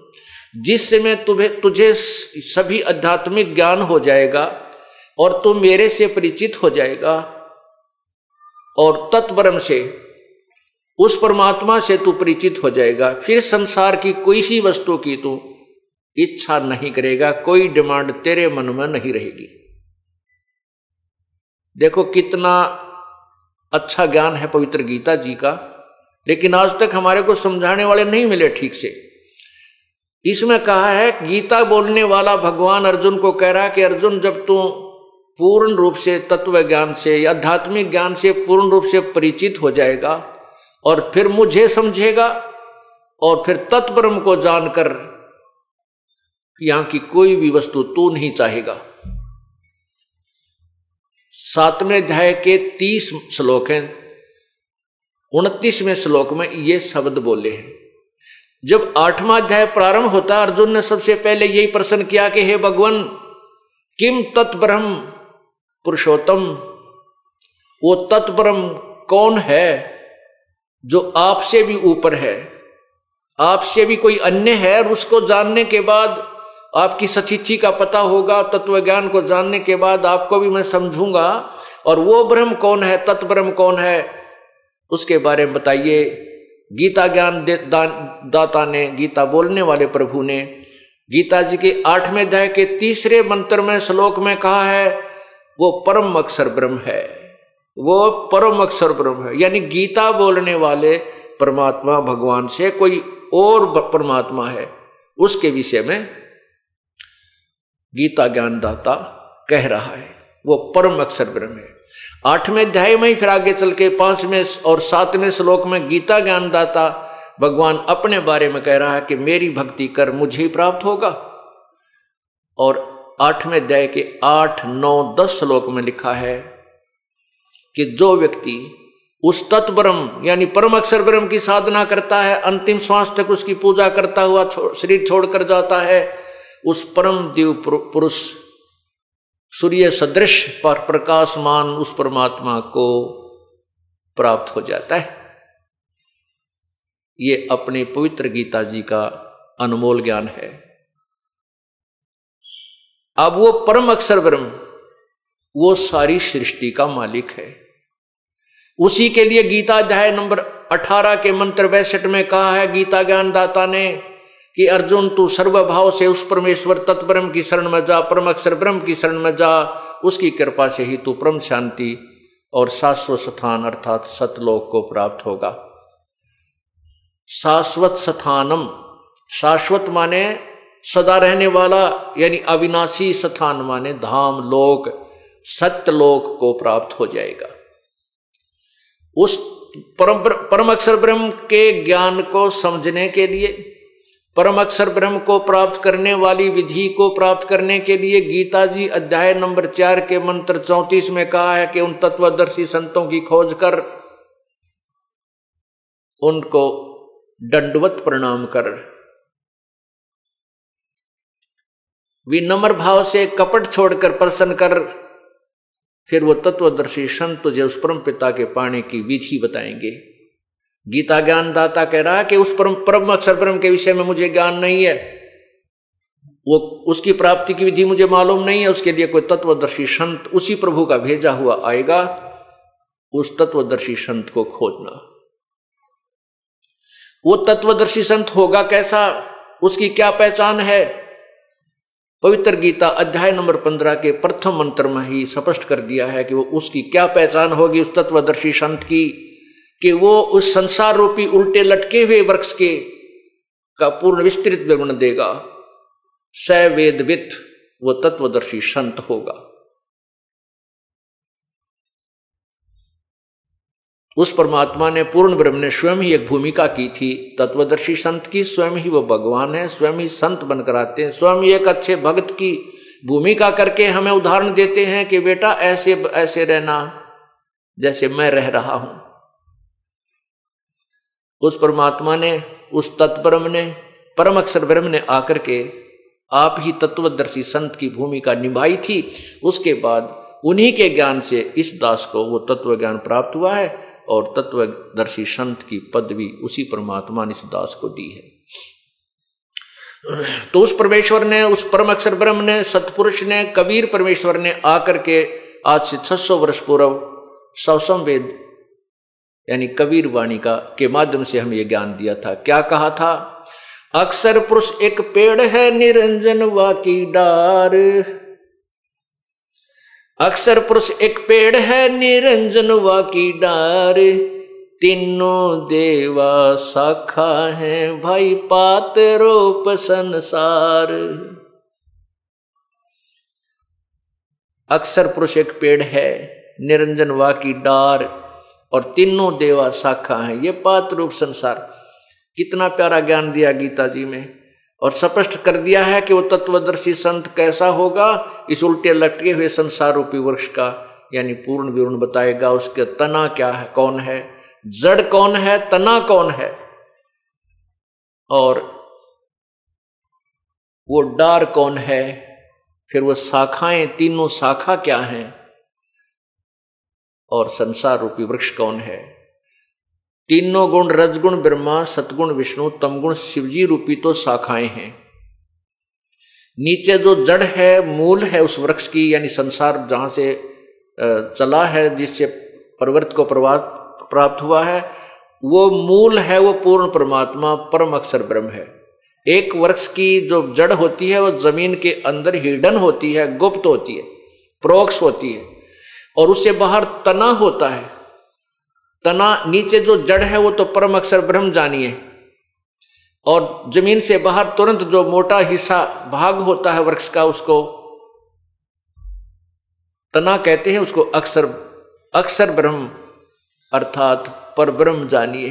जिस समय तुम्हें, तुझे सभी आध्यात्मिक ज्ञान हो जाएगा और तुम मेरे से परिचित हो जाएगा। और तत्परम से उस परमात्मा से तू परिचित हो जाएगा। फिर संसार की कोई ही वस्तु की तू इच्छा नहीं करेगा। कोई डिमांड तेरे मन में नहीं रहेगी। देखो कितना अच्छा ज्ञान है पवित्र गीता जी का, लेकिन आज तक हमारे को समझाने वाले नहीं मिले ठीक से। इसमें कहा है, गीता बोलने वाला भगवान अर्जुन को कह रहा है कि अर्जुन, जब तू पूर्ण रूप से तत्व ज्ञान से आध्यात्मिक ज्ञान से पूर्ण रूप से परिचित हो जाएगा और फिर मुझे समझेगा और फिर तत्परम को जानकर यहाँ की कोई भी वस्तु तू नहीं चाहेगा। सातवें अध्याय के तीस श्लोक हैं। उनतीसवें श्लोक में ये शब्द बोले हैं। जब आठवां अध्याय प्रारंभ होता, अर्जुन ने सबसे पहले यही प्रश्न किया कि, हे भगवान, किम तत्ब्रह्म पुरुषोत्तम? वो तत्ब्रह्म कौन है जो आपसे भी ऊपर है? आपसे भी कोई अन्य है और उसको जानने के बाद आपकी सचिथि का पता होगा तत्व ज्ञान को जानने के बाद आपको भी मैं समझूँगा, और वो ब्रह्म कौन है तत्ब्रह्म कौन है? उसके बारे में बताइए। गीता ज्ञान दाता ने, गीता बोलने वाले प्रभु ने, गीता जी के आठवें अध्याय के तीसरे मंत्र में, श्लोक में कहा है, वो परम अक्षर ब्रह्म है। वो परम अक्षर ब्रह्म है। यानी गीता बोलने वाले परमात्मा, भगवान से कोई और परमात्मा है। उसके विषय में गीता ज्ञानदाता कह रहा है, वो परम अक्षर ब्रह्म है। आठवें अध्याय में ही फिर आगे चल के पाँचवें और सातवें श्लोक में गीता ज्ञानदाता भगवान अपने बारे में कह रहा है कि मेरी भक्ति कर मुझे ही प्राप्त होगा। और आठवें अध्याय के आठ, नौ, दस श्लोक में लिखा है कि जो व्यक्ति उस तत्ब्रह्म यानी परम अक्षर ब्रह्म की साधना करता है, अंतिम श्वास तक उसकी पूजा करता हुआ शरीर छोड़कर जाता है, उस परम देव पुरुष सूर्य सदृश पर प्रकाशमान उस परमात्मा को प्राप्त हो जाता है। ये अपनी पवित्र गीता जी का अनमोल ज्ञान है। अब वो परम अक्षर ब्रह्म, वो सारी सृष्टि का मालिक है। उसी के लिए गीता अध्याय नंबर 18 के मंत्र बैसठ में कहा है, गीता ज्ञानदाता ने कि अर्जुन, तू सर्वभाव से उस परमेश्वर तत्परम की शरण में जा, परम अक्षर ब्रह्म की शरण में जा, उसकी कृपा से ही तू परम शांति और शाश्वत स्थान अर्थात सतलोक को प्राप्त होगा। शाश्वत स्थानम, शाश्वत माने सदा रहने वाला, यानी अविनाशी स्थान माने धाम लोक सत्यलोक को प्राप्त हो जाएगा। उस परम परम अक्षर ब्रह्म के ज्ञान को समझने के लिए परम अक्षर ब्रह्म को प्राप्त करने वाली विधि को प्राप्त करने के लिए गीता जी अध्याय नंबर चार के मंत्र चौंतीस में कहा है कि उन तत्वदर्शी संतों की खोज कर, उनको दंडवत प्रणाम कर। विनम्र भाव से कपट छोड़कर प्रसन्न कर, फिर वो तत्वदर्शी संत तुझे उस परम पिता के पाने की विधि बताएँगे। गीता ज्ञान दाता कह रहा है कि उस परम परम अक्षर ब्रह्म के विषय में मुझे ज्ञान नहीं है। वो उसकी प्राप्ति की विधि मुझे मालूम नहीं है, उसके लिए कोई तत्वदर्शी संत उसी प्रभु का भेजा हुआ आएगा। उस तत्वदर्शी संत को खोजना। वो तत्वदर्शी संत होगा कैसा? उसकी क्या पहचान है? पवित्र गीता अध्याय नंबर पंद्रह के प्रथम मंत्र में ही स्पष्ट कर दिया है कि वो उसकी क्या पहचान होगी उस तत्वदर्शी संत की। कि वो उस संसार रूपी उल्टे लटके हुए वृक्ष के का पूर्ण विस्तृत विवरण देगा। स वेदवित वो तत्वदर्शी संत होगा। उस परमात्मा ने पूर्ण ब्रह्म ने स्वयं ही एक भूमिका की थी। तत्वदर्शी संत की, स्वयं ही वो भगवान है, स्वयं ही संत बनकर आते हैं। स्वयं एक अच्छे भक्त की भूमिका करके हमें उदाहरण देते हैं कि बेटा ऐसे ऐसे रहना, जैसे मैं रह रहा हूँ। उस परमात्मा ने, उस तत्ब्रह्म ने, परम अक्षर ब्रह्म ने आकर के आप ही तत्वदर्शी संत की भूमिका निभाई थी। उसके बाद उन्हीं के ज्ञान से इस दास को वो तत्व ज्ञान प्राप्त हुआ है और तत्वदर्शी संत की पदवी उसी परमात्मा ने इस दास को दी है। तो उस परमेश्वर ने, उस परम अक्षर ब्रह्म ने, सतपुरुष ने, कबीर परमेश्वर ने आकर के आज से 600 वर्ष पूर्व सवसम वेद यानी कबीर वाणी का, के माध्यम से हमें यह ज्ञान दिया था। क्या कहा था? अक्सर पुरुष एक पेड़ है, निरंजन वा की डार। अक्सर पुरुष एक पेड़ है, निरंजन वा की डार। तीनों देवा शाखा है, भाई पात संसार। अक्सर पुरुष एक पेड़ है, निरंजन वा की डार। और तीनों देवा शाखा है। ये पात रूप संसार। कितना प्यारा ज्ञान दिया गीता जी में। और स्पष्ट कर दिया है कि वो तत्वदर्शी संत कैसा होगा, इस उल्टे लटके हुए संसार रूपी वृक्ष का, यानी पूर्ण विवरण बताएगा उसके, तना क्या है, कौन है? जड़ कौन है, तना कौन है? और वो डार कौन है? फिर वो शाखाएँ, तीनों शाखा क्या हैं? और संसार रूपी वृक्ष कौन है? तीनों गुण रजगुण, ब्रह्मा, सतगुण, विष्णु, तमगुण, शिवजी रूपी तो शाखाएँ हैं। नीचे जो जड़ है, मूल है उस वृक्ष की, यानी संसार जहाँ से चला है, जिससे प्रवृत्त को प्राप्त हुआ है, वो मूल है, वो पूर्ण परमात्मा, परम अक्षर ब्रह्म है। एक वृक्ष की जो जड़ होती है, वो ज़मीन के अंदर हिडन होती है, गुप्त होती है, प्रोक्स होती है। और उससे बाहर तना होता है। तना नीचे जो जड़ है, वो तो परम अक्षर ब्रह्म जानिए और ज़मीन से बाहर तुरंत जो मोटा हिस्सा भाग होता है वृक्ष का, उसको तना कहते हैं, उसको अक्षर अक्षर ब्रह्म अर्थात पर ब्रह्म जानिए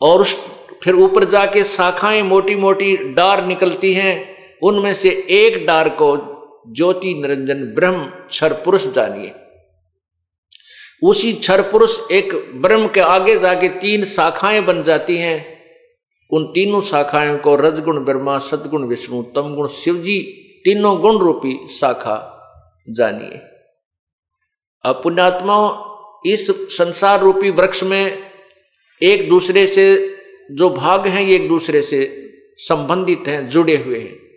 और उस, फिर ऊपर जाके शाखाएँ मोटी मोटी डार निकलती हैं, उनमें से एक डार को ज्योति निरंजन ब्रह्म क्षर पुरुष जानिए। उसी क्षर पुरुष एक ब्रह्म के आगे जाके तीन शाखाएँ बन जाती हैं। उन तीनों शाखाओं को रजगुण, ब्रह्मा, सदगुण, विष्णु तम गुण शिवजी तीनों गुण रूपी शाखा जानिए। अब पुण्यात्माओं इस संसार रूपी वृक्ष में एक दूसरे से जो भाग हैं, ये एक दूसरे से संबंधित हैं, जुड़े हुए हैं।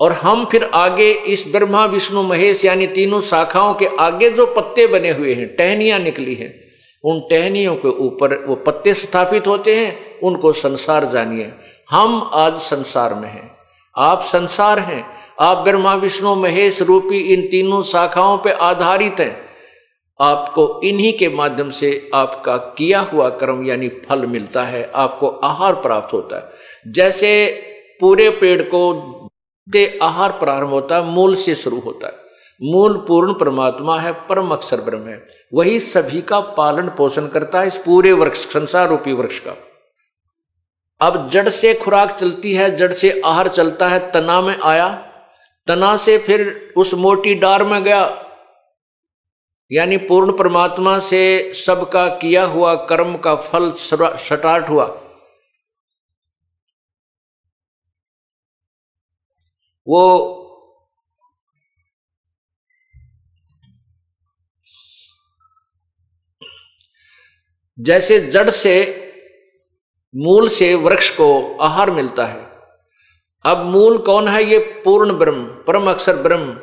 और हम फिर आगे इस ब्रह्मा, विष्णु, महेश, यानी तीनों शाखाओं के आगे जो पत्ते बने हुए हैं, टहनियाँ निकली हैं, उन टहनियों के ऊपर वो पत्ते स्थापित होते हैं, उनको संसार जानिए। हम आज संसार में हैं। आप संसार हैं। आप ब्रह्मा, विष्णु, महेश रूपी इन तीनों शाखाओं पर आधारित हैं। आपको इन्हीं के माध्यम से आपका किया हुआ कर्म, यानी फल मिलता है, आपको आहार प्राप्त होता है। जैसे पूरे पेड़ को से आहार प्रारंभ होता है, मूल से शुरू होता है। मूल पूर्ण परमात्मा है, परम अक्षर ब्रह्म है। वही सभी का पालन पोषण करता है इस पूरे वृक्ष, संसार रूपी वृक्ष का। अब जड़ से खुराक चलती है, जड़ से आहार चलता है, तना में आया। तना से फिर उस मोटी डार में गया। यानी पूर्ण परमात्मा से सबका किया हुआ कर्म का फल स्टार्ट हुआ। वो जैसे जड़ से मूल से वृक्ष को आहार मिलता है। अब मूल कौन है ये पूर्ण ब्रह्म, परम अक्षर ब्रह्म?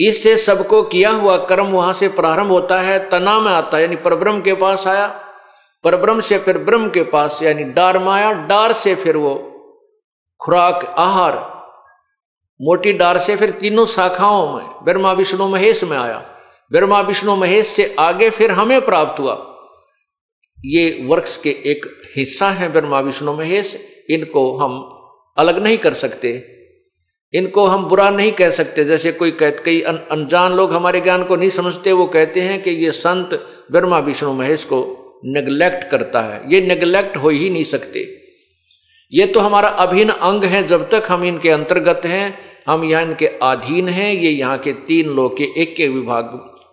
इससे सबको किया हुआ कर्म वहाँ से प्रारंभ होता है तना में आता है, यानी परब्रह्म के पास आया, परब्रह्म से फिर ब्रह्म के पास, यानी डार में आया डार से फिर वो खुराक, आहार, मोटी डार से फिर तीनों शाखाओं में, ब्रह्मा, विष्णु, महेश में आया। ब्रह्मा, विष्णु, महेश से आगे फिर हमें प्राप्त हुआ। ये वृक्ष के एक हिस्सा है ब्रह्मा, विष्णु, महेश। इनको हम अलग नहीं कर सकते। इनको हम बुरा नहीं कह सकते। जैसे कोई कह, कई अनजान लोग हमारे ज्ञान को नहीं समझते, वो कहते हैं कि ये संत ब्रह्मा, विष्णु, महेश को नेग्लेक्ट करता है। ये नेग्लेक्ट हो ही नहीं सकते। ये तो हमारा अभिन्न अंग है, जब तक हम इनके अंतर्गत हैं, हम यहाँ इनके अधीन हैं, ये यहाँ के तीन लोग के एक के विभाग,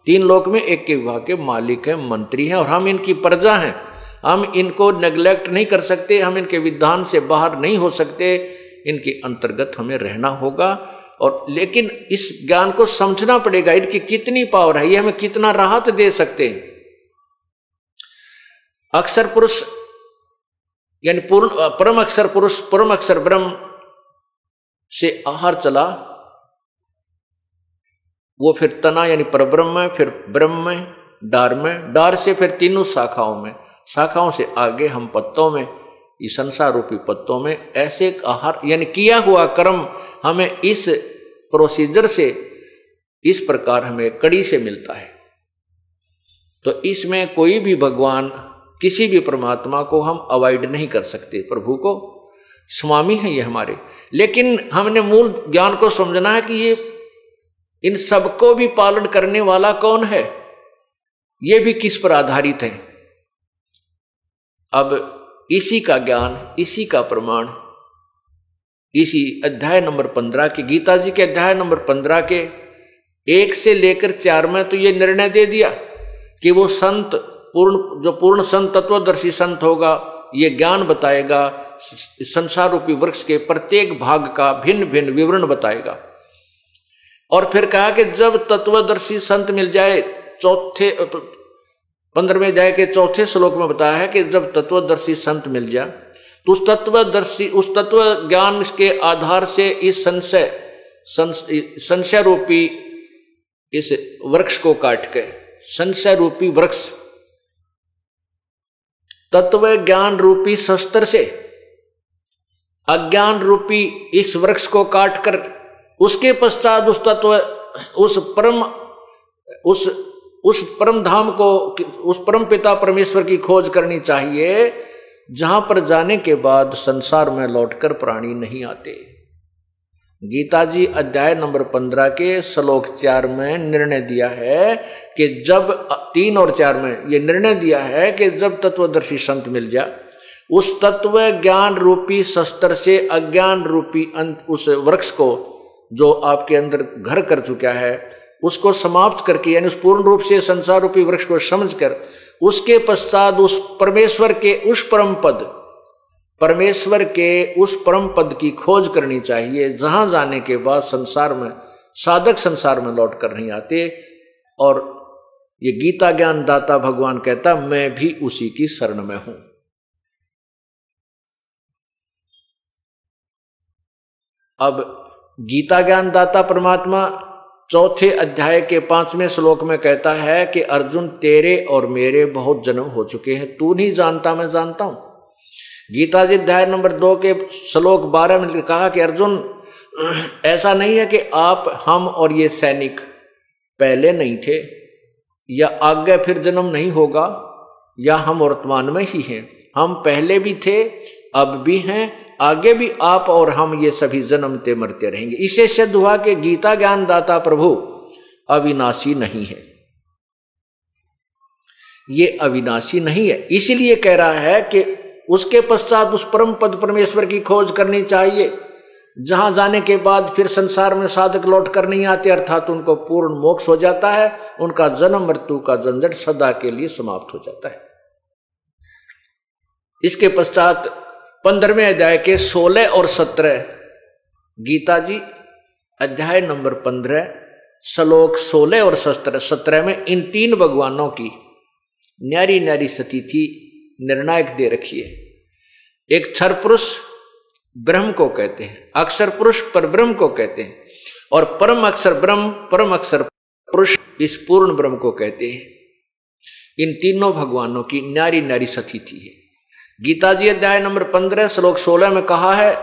तीन लोक में एक के विभाग के मालिक हैं, मंत्री हैं, और हम इनकी प्रजा हैं। हम इनको नेग्लेक्ट नहीं कर सकते, हम इनके विधान से बाहर नहीं हो सकते, इनके अंतर्गत हमें रहना होगा, और लेकिन इस ज्ञान को समझना पड़ेगा, इनकी कितनी पावर है, ये हमें कितना राहत दे सकते हैं। अक्षर पुरुष यानी पूर्ण परम अक्षर पुरुष परम अक्षर ब्रह्म से आहार चला। वो फिर तना, यानी परब्रह्म फिर ब्रह्म में डार में, डार से फिर तीनों शाखाओं में। शाखाओं से आगे हम पत्तों में, इस संसार रूपी पत्तों में ऐसे आहार, यानी किया हुआ कर्म हमें इस प्रोसीजर से, इस प्रकार हमें कड़ी से मिलता है। तो इसमें कोई भी भगवान किसी भी परमात्मा को हम अवॉइड नहीं कर सकते, प्रभु को। स्वामी है ये हमारे। लेकिन हमने मूल ज्ञान को समझना है कि ये, इन सबको भी पालन करने वाला कौन है? ये भी किस पर आधारित है? अब इसी का ज्ञान, इसी का प्रमाण, इसी अध्याय नंबर पंद्रह के, गीता जी के अध्याय नंबर पंद्रह के, एक से लेकर चार में तो ये निर्णय दे दिया कि वो संत पूर्ण, जो पूर्ण संत, तत्वदर्शी संत होगा, ये ज्ञान बताएगा संसार रूपी वृक्ष के प्रत्येक भाग का भिन्न भिन्न विवरण बताएगा। और फिर कहा कि जब तत्वदर्शी संत मिल जाए, चौथे, पंद्रहवें जाए के चौथे श्लोक में बताया है कि जब तत्वदर्शी संत मिल जाए तो उस तत्वदर्शी, उस तत्व ज्ञान के आधार से इस संशय संशय रूपी इस वृक्ष को काट के संशय रूपी वृक्ष तत्व ज्ञान रूपी शस्त्र से अज्ञान रूपी इस वृक्ष को काटकर, उसके पश्चात उस तत्व, उस परम, उस उस परम धाम को, उस परम पिता परमेश्वर की खोज करनी चाहिए, जहाँ पर जाने के बाद संसार में लौटकर प्राणी नहीं आते। गीता जी अध्याय नंबर पंद्रह के श्लोक चार में निर्णय दिया है कि जब तीन और चार में ये निर्णय दिया है कि जब तत्वदर्शी संत मिल जाए उस तत्व ज्ञान रूपी शस्त्र से अज्ञान रूपी अंत उस वृक्ष को जो आपके अंदर घर कर चुका है, उसको समाप्त करके, यानी उस पूर्ण रूप से संसार रूपी वृक्ष को समझकर, उसके पश्चात उस परमेश्वर के उस परम पद परमेश्वर के उस परम पद की खोज करनी चाहिए। जहाँ जाने के बाद संसार में, साधक संसार में लौट कर नहीं आते। और ये गीता ज्ञान दाता भगवान कहता, मैं भी उसी की शरण में हूँ। अब गीता ज्ञान दाता परमात्मा चौथे अध्याय के पाँचवें श्लोक में कहता है कि, अर्जुन, तेरे और मेरे बहुत जन्म हो चुके हैं। तू नहीं जानता, मैं जानता हूँ। गीता जी अध्याय नंबर दो के श्लोक बारह में कहा कि, अर्जुन, ऐसा नहीं है कि आप, हम और ये सैनिक पहले नहीं थे, या आगे फिर जन्म नहीं होगा, या हम वर्तमान में ही हैं। हम पहले भी थे, अब भी हैं, आगे भी आप और हम ये सभी जन्मते मरते रहेंगे। इसे सिद्ध हुआ कि गीता ज्ञान दाता प्रभु अविनाशी नहीं है। ये अविनाशी नहीं है। इसलिए कह रहा है कि उसके पश्चात उस परम पद परमेश्वर की खोज करनी चाहिए। जहाँ जाने के बाद फिर संसार में साधक लौट कर नहीं आते, अर्थात उनको पूर्ण मोक्ष हो जाता है, उनका जन्म मृत्यु का झंझट सदा के लिए समाप्त हो जाता है। इसके पश्चात पंद्रहवें अध्याय के सोलह और सत्रह, गीता जी, अध्याय नंबर पंद्रह, श्लोक सोलह और सत्रह सत्रह में इन तीन भगवानों की न्यारी न्यारी सतीथि निर्णायक दे रखी है। एक क्षर पुरुष ब्रह्म को कहते हैं, अक्षर पुरुष पर ब्रह्म को कहते हैं, और परम अक्षर ब्रह्म, परम अक्षर पुरुष इस पूर्ण ब्रह्म को कहते हैं। इन तीनों भगवानों की नारी न्यारी सतीथि है। गीता जी अध्याय नंबर पंद्रह, श्लोक सोलह में कहा है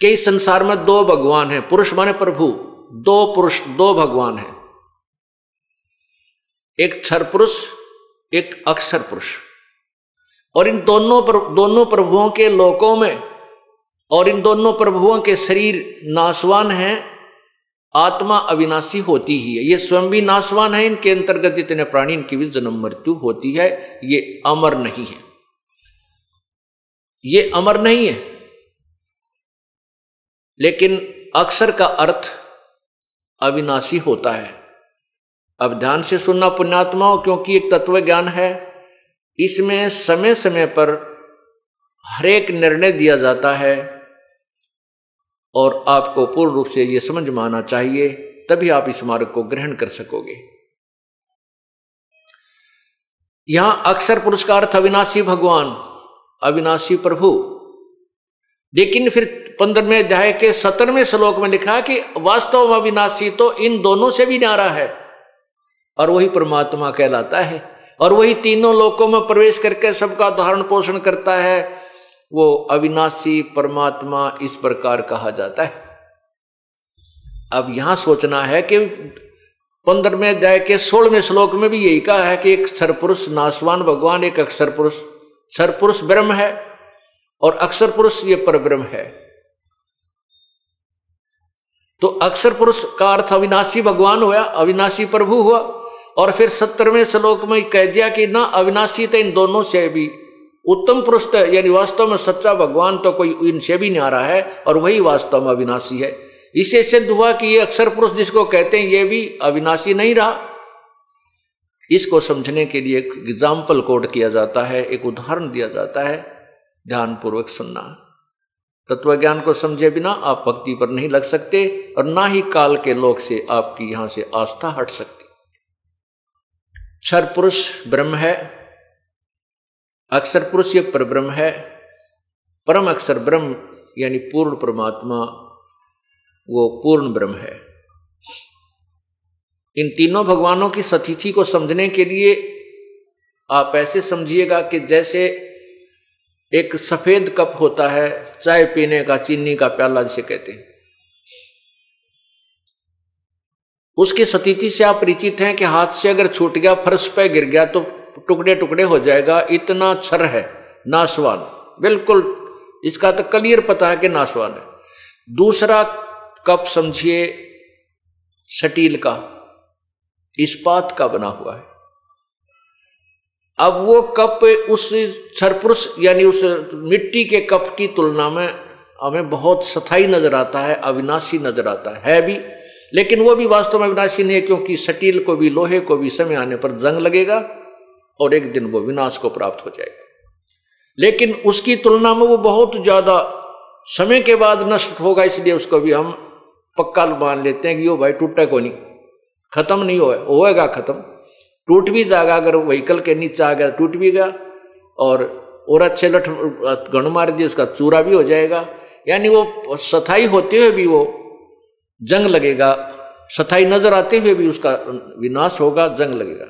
कि इस संसार में दो भगवान हैं, पुरुष माने प्रभु, दो पुरुष, दो भगवान हैं। एक क्षर पुरुष एक अक्षर पुरुष। और इन दोनों पर, दोनों प्रभुओं के लोकों में और इन दोनों प्रभुओं के शरीर नासवान हैं आत्मा अविनाशी होती ही है। ये स्वयं भी नाशवान है इनके अंतर्गत जितने प्राणी इनकी भी जन्म मृत्यु होती है। ये अमर नहीं है। ये अमर नहीं है। लेकिन अक्षर का अर्थ अविनाशी होता है। अब ध्यान से सुनना पुण्यात्माओं, क्योंकि एक तत्व ज्ञान है। इसमें समय समय पर हरेक निर्णय दिया जाता है और आपको पूर्ण रूप से यह समझ में आना चाहिए, तभी आप इस मार्ग को ग्रहण कर सकोगे। यहाँ अक्षर पुरस्कार था अविनाशी भगवान, अविनाशी प्रभु। लेकिन फिर पंद्रहवें अध्याय के सत्रहवें श्लोक में लिखा कि वास्तव में अविनाशी तो इन दोनों से भी न्यारा है। और वही परमात्मा कहलाता है। और वही तीनों लोकों में प्रवेश करके सबका धारण पोषण करता है। वो अविनाशी परमात्मा इस प्रकार कहा जाता है। अब यहाँ सोचना है कि पंद्रहवें अध्याय के सोलहवें श्लोक में भी यही कहा है कि एक सरपुरुष नासवान भगवान, एक अक्षर पुरुष। सरपुरुष ब्रह्म है और अक्षर पुरुष ये पर ब्रह्म है। तो अक्षर पुरुष का अर्थ अविनाशी भगवान हुआ, अविनाशी प्रभु हुआ। और फिर सत्तरवें श्लोक में कह दिया कि ना अविनाशी तो इन दोनों से भी उत्तम पुरुष तो यानी वास्तव में सच्चा भगवान तो कोई इनसे भी नहीं आ रहा है और वही वास्तव में अविनाशी है। इसे सिद्ध हुआ कि ये अक्षर पुरुष जिसको कहते हैं, ये भी अविनाशी नहीं रहा। इसको समझने के लिए एक एग्ज़ाम्पल कोड किया जाता है, एक उदाहरण दिया जाता है। ध्यानपूर्वक सुनना। तत्व ज्ञान को समझे बिना आप भक्ति पर नहीं लग सकते और ना ही काल के लोक से आपकी यहाँ से आस्था हट सकती क्षर पुरुष ब्रह्म है, अक्षर पुरुष ये पर ब्रह्म है, परम अक्षर ब्रह्म यानी पूर्ण परमात्मा, वो पूर्ण ब्रह्म है। इन तीनों भगवानों की सतिथि को समझने के लिए आप ऐसे समझिएगा कि जैसे एक सफ़ेद कप होता है, चाय पीने का, चीनी का, प्याला जिसे कहते हैं। उसकी स्थिति से आप परिचित हैं कि हाथ से अगर छूट गया फर्श पे गिर गया तो टुकड़े टुकड़े हो जाएगा। इतना छर है नासवान बिल्कुल इसका तो क्लियर पता है कि नासवान है। दूसरा कप समझिए स्टील का इस्पात का बना हुआ है। अब वो कप उस सरपुरुष यानी उस मिट्टी के कप की तुलना में हमें बहुत सथाई नज़र आता है अविनाशी नज़र आता है, है भी लेकिन वो भी वास्तव में विनाशी नहीं है, क्योंकि सटील को भी, लोहे को भी समय आने पर जंग लगेगा और एक दिन वो विनाश को प्राप्त हो जाएगा। लेकिन उसकी तुलना में वो बहुत ज़्यादा समय के बाद नष्ट होगा, इसलिए उसको भी हम पक्का मान लेते हैं कि वो भाई टूटा को नहीं? खत्म नहीं हो, होएगा खत्म। टूट भी जाएगा, अगर व्हीकल के नीचे आ गया टूट भी गया, और और अच्छे लठ गण मार दिए, उसका चूरा भी हो जाएगा। यानी वो सथाई होते हुए भी वो जंग लगेगा सथाई नज़र आते हुए भी उसका विनाश होगा जंग लगेगा।